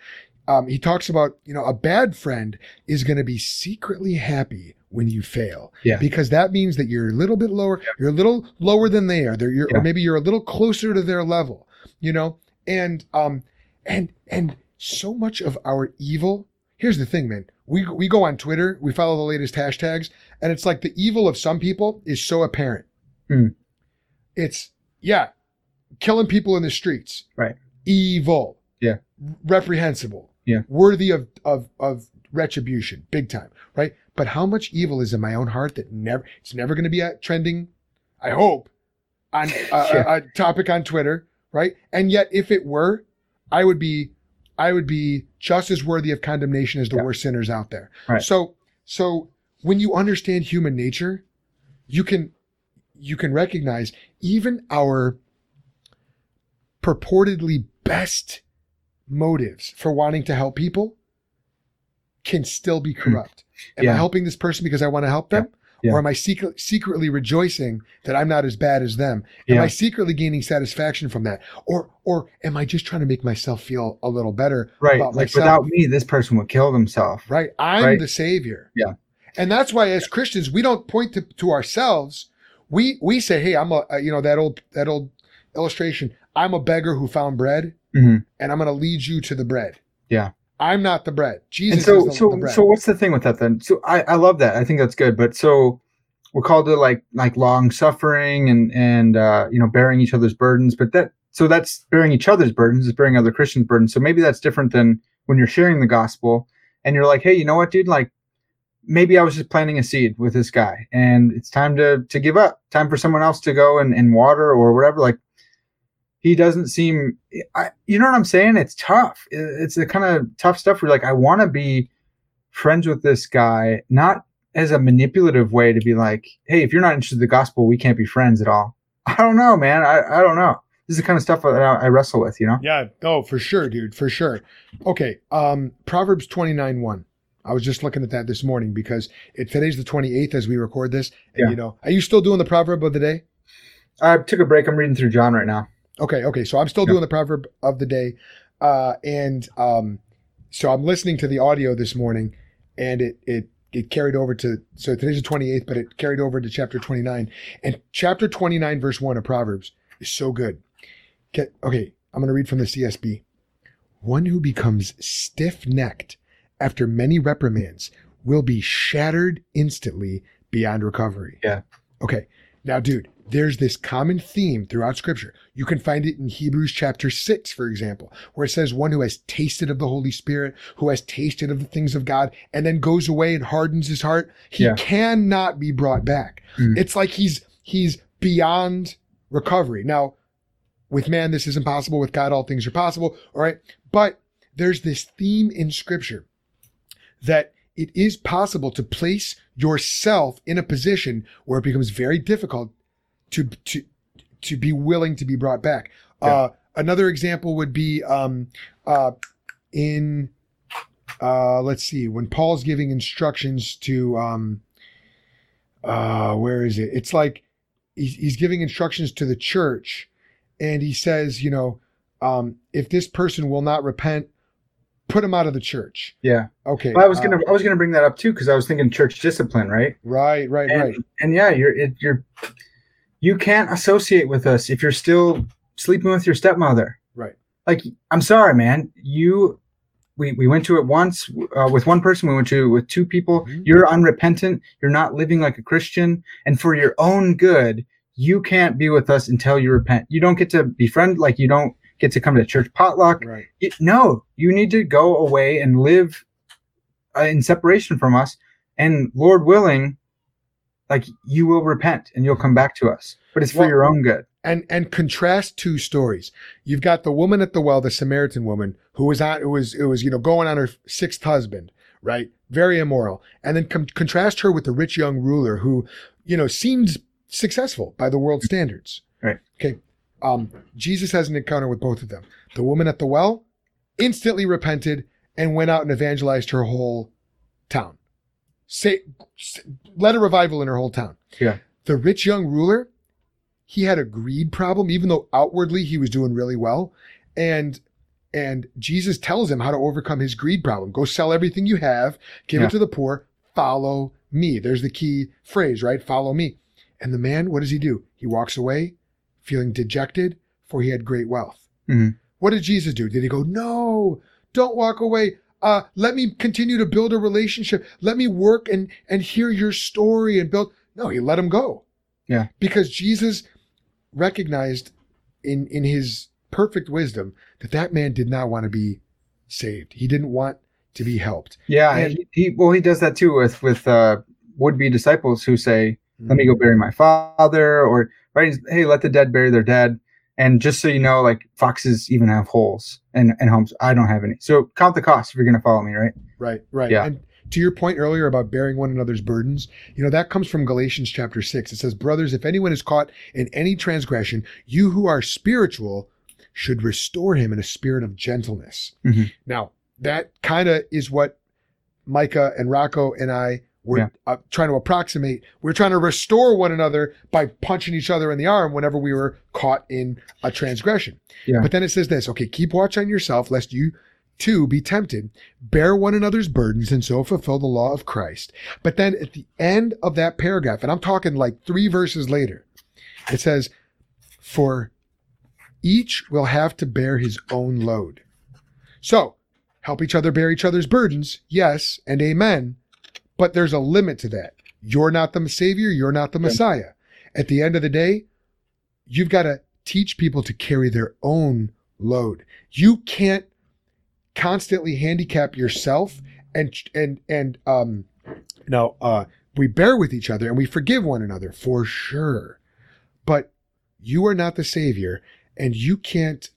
Um, he talks about you know a bad friend is going to be secretly happy when you fail, Yeah. because that means that you're a little bit lower, you're a little lower than they are, They're, you're, Yeah. or maybe you're a little closer to their level, you know, and um, and and so much of our evil. Here's the thing, man. We we go on Twitter, we follow the latest hashtags, and it's like the evil of some people is so apparent. Hmm. It's yeah, killing people in the streets. Right. Evil. Yeah. Reprehensible. Yeah. Worthy of of of retribution, big time. Right. But how much evil is in my own heart that never it's never going to be at trending. I hope on a, uh, Yeah. a, a topic on Twitter. Right. And yet, if it were, I would be I would be just as worthy of condemnation as the Yeah. worst sinners out there. Right. So so when you understand human nature, you can you can recognize even our purportedly best motives for wanting to help people can still be corrupt. Am I Hmm. Helping this person because I want to help them? Yeah. Or am I secret, secretly rejoicing that I'm not as bad as them? Am Yeah. I secretly gaining satisfaction from that? Or or am I just trying to make myself feel a little better Right. about Like myself? without me, this person would kill themselves. Right. I'm Right. the savior. Yeah. And that's why as Christians, we don't point to, to ourselves. We we say, hey, I'm a uh, you know, that old that old illustration. I'm a beggar who found bread, Mhm. and I'm gonna lead you to the bread. Yeah. I'm not the bread. Jesus And so, is the, so, so, what's the thing with that then? So, I, I love that. I think that's good. But so, we're called to like, like long suffering and and uh, you know, bearing each other's burdens. But that, so that's bearing each other's burdens is bearing other Christians' burdens. So maybe that's different than when you're sharing the gospel and you're like, hey, you know what, dude? Like, maybe I was just planting a seed with this guy, and it's time to to give up. Time for someone else to go and, and water or whatever. Like, he doesn't seem I, you know what i'm saying it's tough it's the kind of tough stuff where like i want to be friends with this guy not as a manipulative way to be like hey if you're not interested in the gospel we can't be friends at all i don't know man i, I don't know this is the kind of stuff that I, I wrestle with you know yeah, oh, for sure, dude, for sure. Okay, um, Proverbs 29 1. I was just looking at that this morning because it today's the 28th as we record this. And Yeah. you know, are you still doing the proverb of the day? i took a break i'm reading through john right now Okay, okay. So I'm still Yeah. doing the proverb of the day. Uh, and um, so I'm listening to the audio this morning and it it it carried over to so today's the 28th, but it carried over to chapter 29. And chapter 29, verse 1 of Proverbs is so good. Get, okay, I'm gonna read from the CSB. One who becomes stiff-necked after many reprimands will be shattered instantly beyond recovery. Yeah. Okay. Now, dude, there's this common theme throughout scripture. You can find it in Hebrews chapter 6, for example, where it says one who has tasted of the Holy Spirit, who has tasted of the things of God, and then goes away and hardens his heart, he Yeah. cannot be brought back. Mm. It's like he's he's beyond recovery. Now, with man, this is impossible. With God, all things are possible. All right. But there's this theme in scripture that it is possible to place yourself in a position where it becomes very difficult to, to, to be willing to be brought back. Yeah. Uh, another example would be, um, uh, in, uh, let's see, when Paul's giving instructions to, um, uh, where is it? It's like he's, he's giving instructions to the church and he says, you know, um, if this person will not repent, put him out of the church. Yeah. Okay. Well, I was uh, gonna I was gonna bring that up too because I was thinking church discipline, right? right, right, And, right. and yeah, you're it, you're you can't associate with us if you're still sleeping with your stepmother. Right. Like I'm sorry, man. You we, we went to it once uh, with one person. We went to it with two people. Mhm. You're unrepentant. You're not living like a Christian, and for your own good, you can't be with us until you repent. You don't get to befriend. Like you don't get to come to church potluck. Right. It- no, you need to go away and live uh, in separation from us. And Lord willing, like you will repent and you'll come back to us. But it's for Well- your own good. and and contrast two stories. You've got the woman at the well, the Samaritan woman, who was on, who was it was you know going on her sixth husband, right? Very immoral. And then com- contrast her with the rich young ruler who, you know, seemed successful by the world standards. Right. Okay. Um, Jesus has an encounter with both of them. The woman at the well instantly repented and went out and evangelized her whole town. Say, led a revival in her whole town. Yeah. The rich young ruler, he had a greed problem, even though outwardly he was doing really well. And and Jesus tells him how to overcome his greed problem. Go sell everything you have, give Yeah. it to the poor, follow me. There's the key phrase, right? Follow me. And the man, what does he do? He walks away feeling dejected, for he had great wealth. Mhm. What did Jesus do? Did he go, No, don't walk away. Uh, let me continue to build a relationship. Let me work and and hear your story and build. No, he let him go. Yeah. Because Jesus recognized in in his perfect wisdom that that man did not want to be saved. He didn't want to be helped. Yeah. And- he, he well he does that too with with uh would be disciples who say, Let me go bury my father or right, hey, let the dead bury their dead. And just so you know, like foxes even have holes and, and homes. I don't have any. So count the cost if you're gonna follow me, right? Right, right. Yeah. And to your point earlier about bearing one another's burdens, you know, that comes from Galatians chapter 6. It says, Brothers, if anyone is caught in any transgression, you who are spiritual should restore him in a spirit of gentleness. Mhm. Now, that kind of is what Micah and Rocco and I were Yeah. uh, trying to approximate. We're trying to restore one another by punching each other in the arm whenever we were caught in a transgression. Yeah. But then it says this okay, keep watch on yourself, lest you too be tempted. Bear one another's burdens and so fulfill the law of Christ. But then at the end of that paragraph, and I'm talking like three verses later, it says, For each will have to bear his own load. So, help each other bear each other's burdens, yes, and amen. But there's a limit to that. You're not the Savior, you're not the. Messiah. At the end of the day, you've got to teach people to carry their own load. You can't constantly handicap yourself and and and um no uh we bear with each other and we forgive one another for sure. But you are not the savior and you can't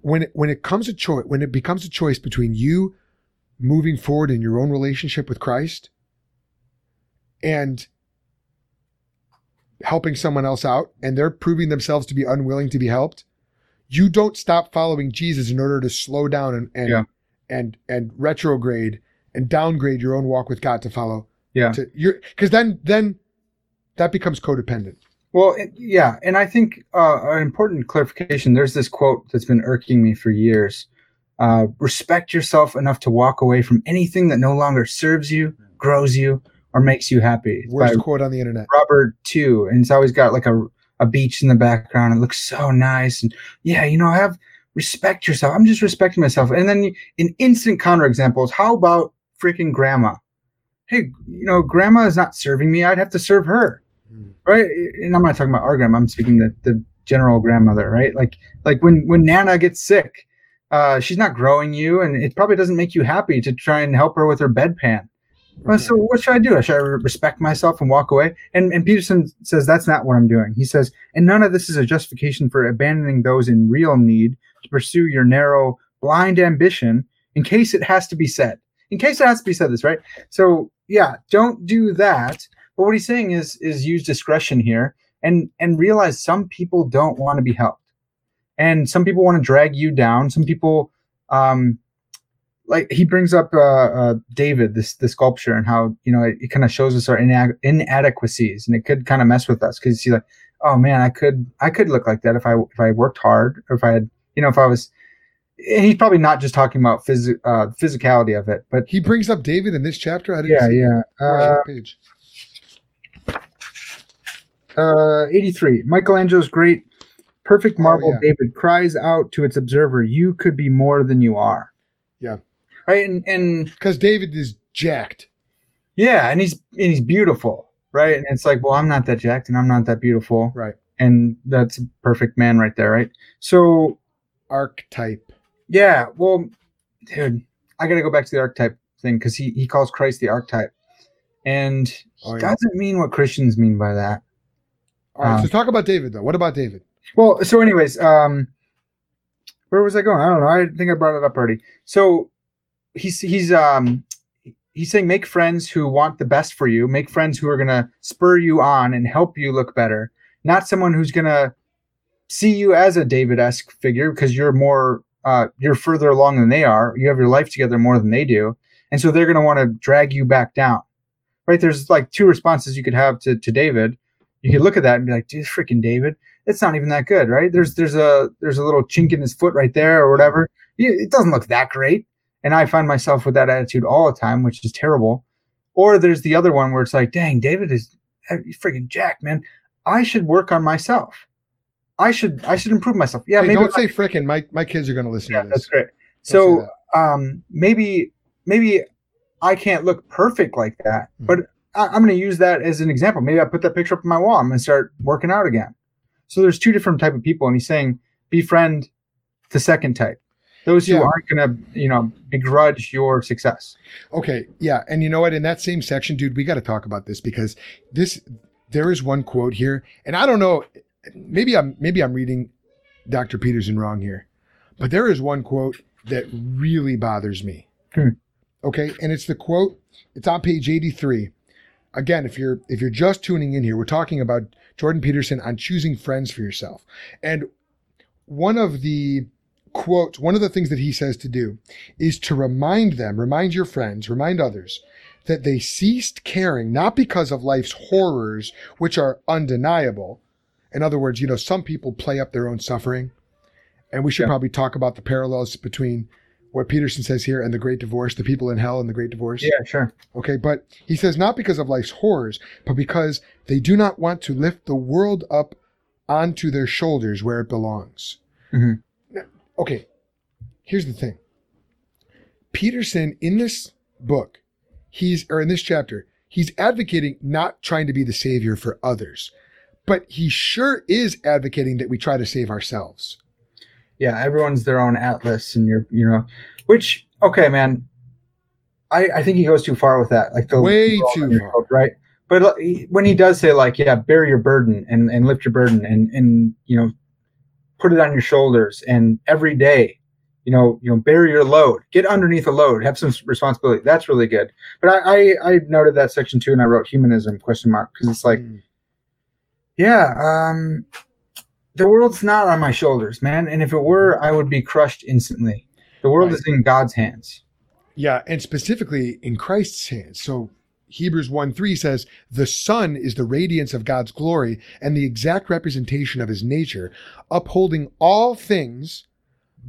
when it, when it comes a choice when it becomes a choice between you moving forward in your own relationship with Christ and helping someone else out and they're proving themselves to be unwilling to be helped you don't stop following Jesus in order to slow down and and Yeah. and, and retrograde and downgrade your own walk with God to follow Yeah. to your because then then that becomes codependent Well, it, yeah, and I think uh, an important clarification. There's this quote that's been irking me for years. Uh, respect yourself enough to walk away from anything that no longer serves you, grows you, or makes you happy. Worst by quote on the internet Robert too, and it's always got like a a beach in the background. It looks so nice, and yeah, you know, have respect yourself. I'm just respecting myself. And then in instant counter examples, how about freaking grandma? Hey, you know, grandma is not serving me. I'd have to serve her Hmm. right and i'm not talking about our grandma i'm speaking the, the general grandmother right like like when when nana gets sick uh she's not growing you and it probably doesn't make you happy to try and help her with her bedpan Well, so what should I do? Should I respect myself and walk away? And and Peterson says that's not what I'm doing. He says, and none of this is a justification for abandoning those in real need to pursue your narrow, blind ambition in case it has to be said. In case it has to be said this, right? So yeah, don't do that. But what he's saying is is use discretion here and and realize some people don't want to be helped. And some people want to drag you down. Some people um like he brings up uh, uh, David, this the sculpture, and how you know it, it kind of shows us our ina- inadequacies, and it could kind of mess with us because you see like, oh man, I could I could look like that if I if I worked hard or if I had you know if I was. And he's probably not just talking about phys- uh, physicality of it, but He brings up David in this chapter. I didn't yeah, yeah. Uh, that page? uh, 83. Michelangelo's great, perfect Oh, marble yeah. David cries out to its observer, "You could be more than you are." Yeah. Right, and and Because David is jacked. yeah, and he's and he's beautiful, right? And it's like, well, I'm not that jacked, and I'm not that beautiful, Right. and that's a perfect man right there, right? So Archetype. yeah, well, dude, I got to go back to the archetype thing because he he calls Christ the archetype, and Oh, yeah. doesn't mean what Christians mean by that. All right. Uh, so talk about David though. What about David? Well, so anyways, um where was I going? I don't know. I think I brought it up already. So he's he's um he's saying make friends who want the best for you, make friends who are gonna spur you on and help you look better, not someone who's gonna see you as a David-esque figure because you're more uh you're further along than they are. You have your life together more than they do. And so they're gonna want to drag you back down. Right? There's like two responses you could have to, to David. You could look at that and be like, dude, freaking David it's not even that good, right? There's there's a there's a little chink in his foot right there or whatever. It doesn't look that great, and I find myself with that attitude all the time, which is terrible. Or there's the other one where it's like, dang, David is uh, freaking jacked, man. I should work on myself. I should I should improve myself. Yeah, Hey, maybe don't say frickin'. My my kids are going to listen yeah, to this. that's great. say So um, maybe maybe I can't look perfect like that, Mhm. but I, I'm going to use that as an example. Maybe I put that picture up on my wall. I'm going to start working out again. So there's two different type of people, and he's saying befriend the second type, those who Yeah. aren't going to you know begrudge your success. Okay, yeah, and you know what? In that same section, dude, we got to talk about this because this there is one quote here, and I don't know, maybe I'm maybe I'm reading Dr. Peterson wrong here, but there is one quote that really bothers me. Hmm. Okay, and it's the quote. It's on page 83. Again, if you're if you're just tuning in here, we're talking about Jordan Peterson on choosing friends for yourself, and one of the quotes, one of the things that he says to do is to remind them, remind your friends, remind others that they ceased caring not because of life's horrors, which are undeniable. In other words, you know, some people play up their own suffering. And we should Yeah. probably talk about the parallels between what Peterson says here and the Great Divorce, the people in hell and the Great Divorce. Yeah, sure. Okay, but he says not because of life's horrors, but because they do not want to lift the world up onto their shoulders where it belongs. Mhm. Now, Okay, here's the thing. Peterson in this book, he's or in this chapter, he's advocating not trying to be the savior for others, but he sure is advocating that we try to save ourselves. Yeah, everyone's their own atlas, and you're you know, which okay, man. I I think he goes too far with that. Like the Way too far. right? But when he does say like, yeah, bear your burden and and lift your burden and and you know, put it on your shoulders and every day, you know, you know, bear your load, get underneath a load, have some responsibility. That's really good. But I I, I noted that section too, and I wrote humanism question mark because it's like Mm. yeah, um, the world's not on my shoulders, man. And if it were, I would be crushed instantly. The world Right. is in God's hands. Yeah, and specifically in Christ's hands. So Hebrews 1 3 says, The Son is the radiance of God's glory and the exact representation of his nature, upholding all things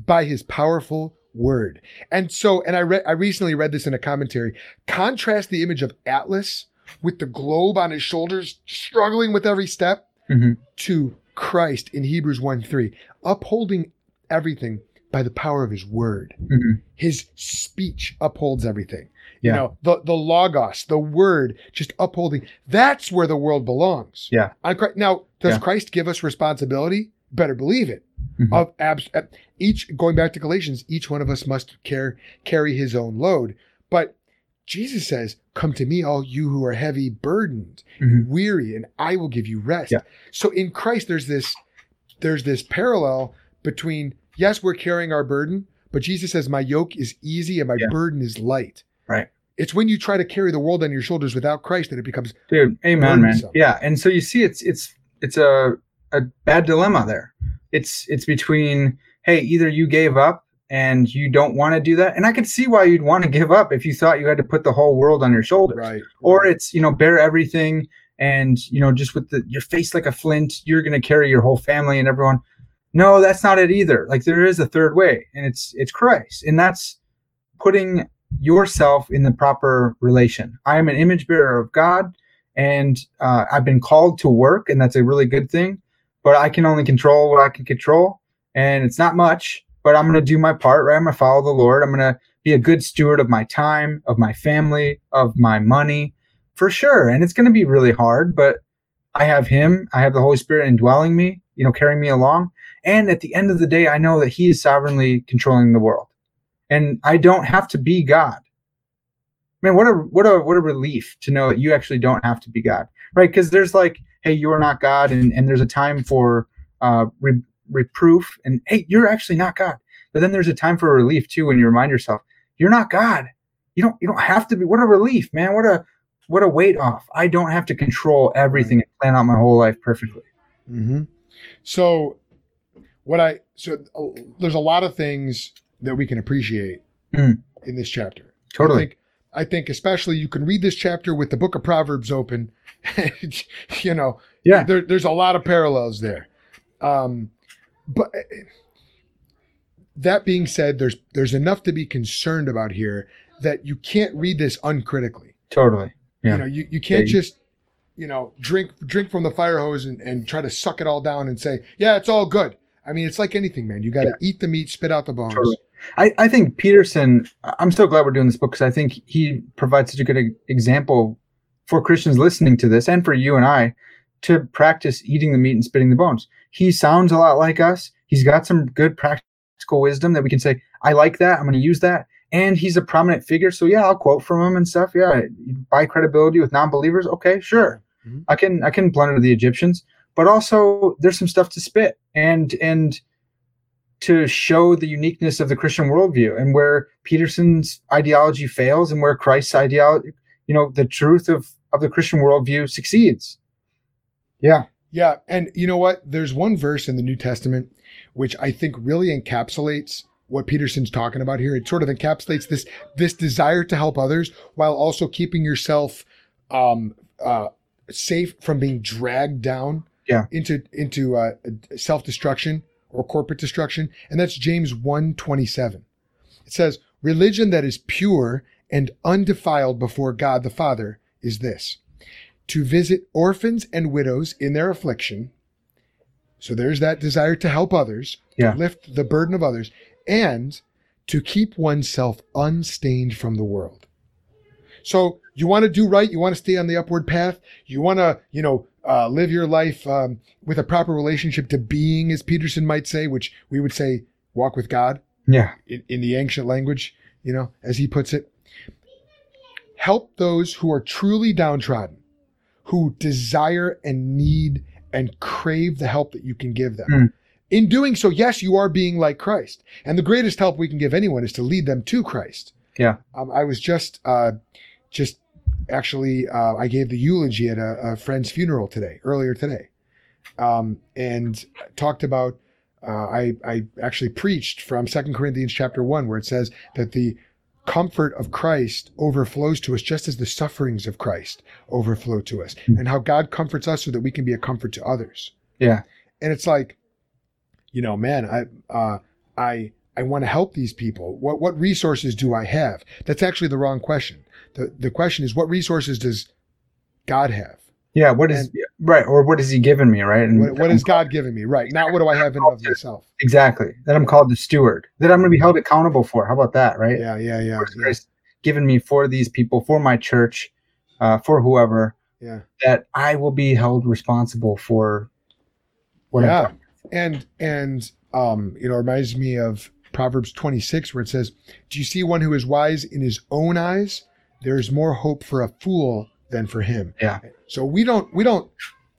by his powerful word. And so, and I read I recently read this in a commentary. Contrast the image of Atlas with the globe on his shoulders, struggling with every step, Mhm. to Christ in Hebrews 1 3, upholding everything by the power of his word Mhm. his speech upholds everything. Yeah. You know, the the logos, the word, just upholding. That's where the world belongs. Yeah. Now, does Yeah. Christ give us responsibility? Better believe it. Mhm. Of abs- each going back to Galatians, each one of us must care carry his own load. But Jesus says, Come to me, all you who are heavy burdened, Mhm. weary, and I will give you rest. Yeah. So in Christ, there's this there's this parallel between yes, we're carrying our burden, but Jesus says, My yoke is easy and my Yeah. burden is light. Right. It's when you try to carry the world on your shoulders without Christ that it becomes dude amen man yeah and so you see it's it's it's a a bad dilemma there it's it's between hey either you gave up and you don't want to do that and i could see why you'd want to give up if you thought you had to put the whole world on your shoulders. Right. or it's you know bear everything and you know just with the your face like a flint you're going to carry your whole family and everyone. No that's not it either. Like there is a third way and it's it's christ and that's putting yourself in the proper relation. I am an image bearer of god and uh, i've been called to work and that's a really good thing but i can only control what i can control and it's not much but i'm going to do my part right? I'm going to follow the lord. I'm going to be a good steward of my time of my family of my money for sure. And it's going to be really hard but i have him. I have the holy spirit indwelling me you know carrying me along. And at the end of the day i know that he is sovereignly controlling the world. And i don't have to be god. Man what a what a what a relief to know that you actually don't have to be god right? Because there's like hey you're not god and, and there's a time for uh re- reproof and hey you're actually not god but then there's a time for relief too when you remind yourself you're not god you don't you don't have to be what a relief man what a what a weight off i don't have to control everything and plan out my whole life perfectly Mm-hmm. So, what I so uh, there's a lot of things that we can appreciate Mm. in this chapter. totally I think, I think especially you can read this chapter with the book of Proverbs open. you know, Yeah. there, there's a lot of parallels there. Um, but uh, that being said, there's there's enough to be concerned about here that you can't read this uncritically. totally Yeah. You know, you, you can't Yeah. just, you know, drink drink from the fire hose and, and try to suck it all down and say, yeah, it's all good. I mean, it's like anything, man. You got to eat the meat, spit out the bones. Totally. I, I think Peterson, I'm so glad we're doing this book because I think he provides such a good example for Christians listening to this and for you and I to practice eating the meat and spitting the bones. He sounds a lot like us. He's got some good practical wisdom that we can say, I like that. I'm going to use that. And he's a prominent figure. So yeah, I'll quote from him and stuff. Yeah. Buy credibility with non-believers. Okay, sure. Mhm. I can, I can plunder the Egyptians, but also there's some stuff to spit and, and, to show the uniqueness of the Christian worldview and where Peterson's ideology fails and where Christ's ideology, you know, the truth of, of the Christian worldview succeeds. Yeah. Yeah, and you know what? There's one verse in the New Testament which I think really encapsulates what Peterson's talking about here. It sort of encapsulates this this desire to help others while also keeping yourself um, uh, safe from being dragged down Yeah. into into uh, self destruction or corporate destruction, and that's James 1:27. It says, "Religion that is pure and undefiled before God the Father is this." To visit orphans and widows in their affliction. So there's that desire to help others, Yeah. to lift the burden of others, and to keep oneself unstained from the world. So you want to do right, you want to stay on the upward path, you want to, you know, uh, live your life um, with a proper relationship to being, as Peterson might say, which we would say walk with God Yeah. in, in the ancient language, you know, as he puts it. Help those who are truly downtrodden, who desire and need and crave the help that you can give them. Mm. In doing so, yes, you are being like Christ. And the greatest help we can give anyone is to lead them to Christ. Yeah. Um, I was just, uh, just actually, uh, I gave the eulogy at a, a friend's funeral today, earlier today, um, and talked about. Uh, I I actually preached from Second Corinthians chapter one, where it says that the comfort of Christ overflows to us, just as the sufferings of Christ overflow to us, Hmm. and how God comforts us so that we can be a comfort to others. Yeah. And it's like, you know, man, I uh, I I want to help these people. What what resources do I have? That's actually the wrong question. The the question is, what resources does God have? Yeah. What is, right. Or what has he given me? Right. And What, what has God given me? Right. Not what do I have in of myself. exactly that I'm called the steward that I'm going to be held accountable for. How about that? Right. Yeah, yeah, yeah. Yeah. Christ given me for these people, for my church, uh, for whoever, yeah. that I will be held responsible for what Yeah. And and um, you know, it reminds me of Proverbs 26 where it says, Do you see one who is wise in his own eyes? there's more hope for a fool than for him. Yeah. So we don't we don't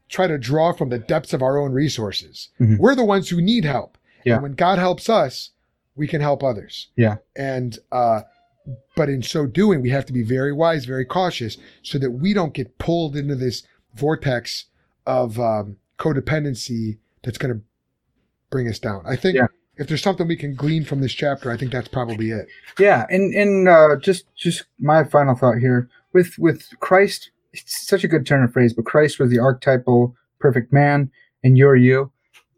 try to draw from the depths of our own resources. Mhm. We're the ones who need help. Yeah. And when God helps us, we can help others. Yeah. And uh but in so doing, we have to be very wise, very cautious, so that we don't get pulled into this vortex of um, codependency that's going to bring us down. I think Yeah. if there's something we can glean from this chapter, I think that's probably it. Yeah, and and uh, just just my final thought here with with Christ, it's such a good turn of phrase, but Christ was the archetypal perfect man, and you're you.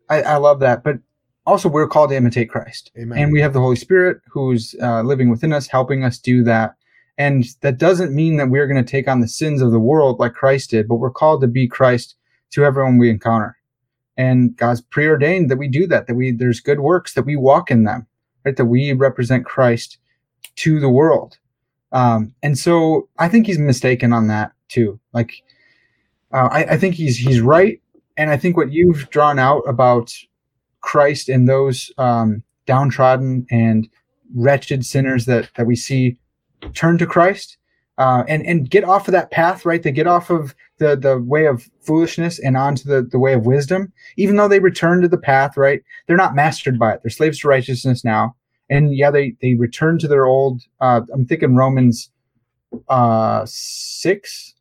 I, I love that, but also we're called to imitate Christ, Amen. and we have the Holy Spirit who's uh, living within us, helping us do that. And that doesn't mean that we're going to take on the sins of the world like Christ did, but we're called to be Christ to everyone we encounter. And God's preordained that we do that, that we there's good works that we walk in them, right? That we represent Christ to the world. Um, and so I think he's mistaken on that too. Like, uh, I, I think he's he's right, and I think what you've drawn out about Christ and those um, downtrodden and wretched sinners that that we see turn to Christ uh, and and get off of that path, right? They get off of the the way of foolishness and onto the the way of wisdom. Even though they return to the path, right? They're not mastered by it. They're slaves to righteousness now and yeah, they they return to their old. Uh, I'm thinking Romans uh, six,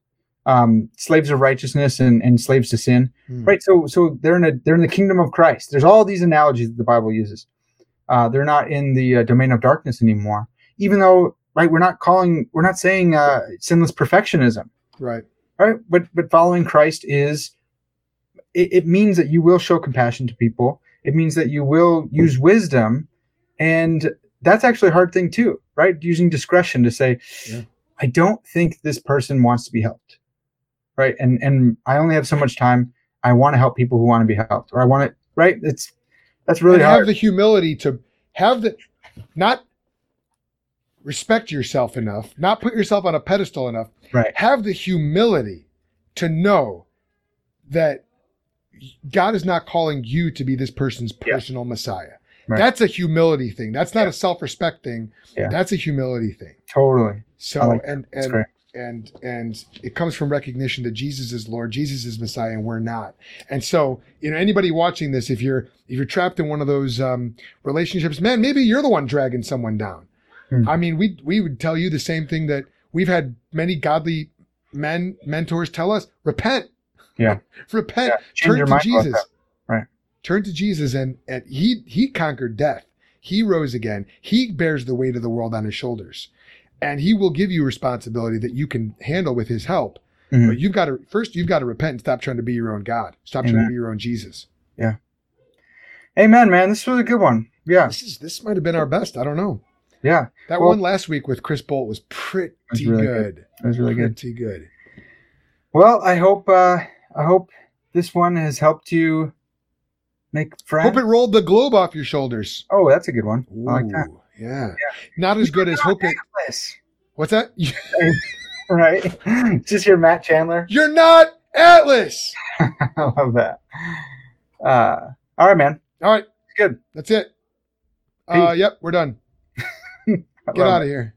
um, slaves of righteousness and, and slaves to sin. Hmm. Right. So so they're in a they're in the kingdom of Christ. There's all these analogies that the Bible uses. Uh, they're not in the uh, domain of darkness anymore. Even though right, we're not calling we're not saying uh, sinless perfectionism. Right. Right. But but following Christ is it, it means that you will show compassion to people. It means that you will use wisdom and that's actually a hard thing too, right? Using discretion to say, Yeah. I don't think this person wants to be helped. Right. And and I only have so much time. I want to help people who want to be helped. Or I want to right? It's that's really and hard. have the humility to have the not respect yourself enough, not put yourself on a pedestal enough. Right. Have the humility to know that God is not calling you to be this person's Yeah. personal Messiah. Right. That's a humility thing. That's not a self-respect thing. Yeah. That's a humility thing. totally. So like and and and and it comes from recognition that Jesus is Lord, Jesus is Messiah, and we're not. And so, you know, anybody watching this, if you're if you're trapped in one of those um, relationships, man, maybe you're the one dragging someone down. Hmm. I mean, we we would tell you the same thing that we've had many godly men mentors tell us: repent. Yeah. repent. Yeah, Turn to Jesus. Turn to Jesus, and and he he conquered death. He rose again. He bears the weight of the world on his shoulders, and he will give you responsibility that you can handle with his help. Mhm. But you've got to first you've got to repent and stop trying to be your own God. Stop trying to be your own Jesus. Yeah. Amen, man. This was a good one. Yeah. This is this might have been our best. I don't know. Yeah. That Well- one last week with Chris Bolt was pretty was really good. good. That was really good. Pretty good. Well, I hope uh I hope this one has helped you make friends. Hope it rolled the globe off your shoulders. oh, that's a good one. I like that. Ooh, yeah. Not as good as hope it. Atlas, What's that? right? Just your Matt Chandler. You're not Atlas. I love that. Uh, all right, man. All right, Good. that's it. Uh, yep, we're done. Get out of here.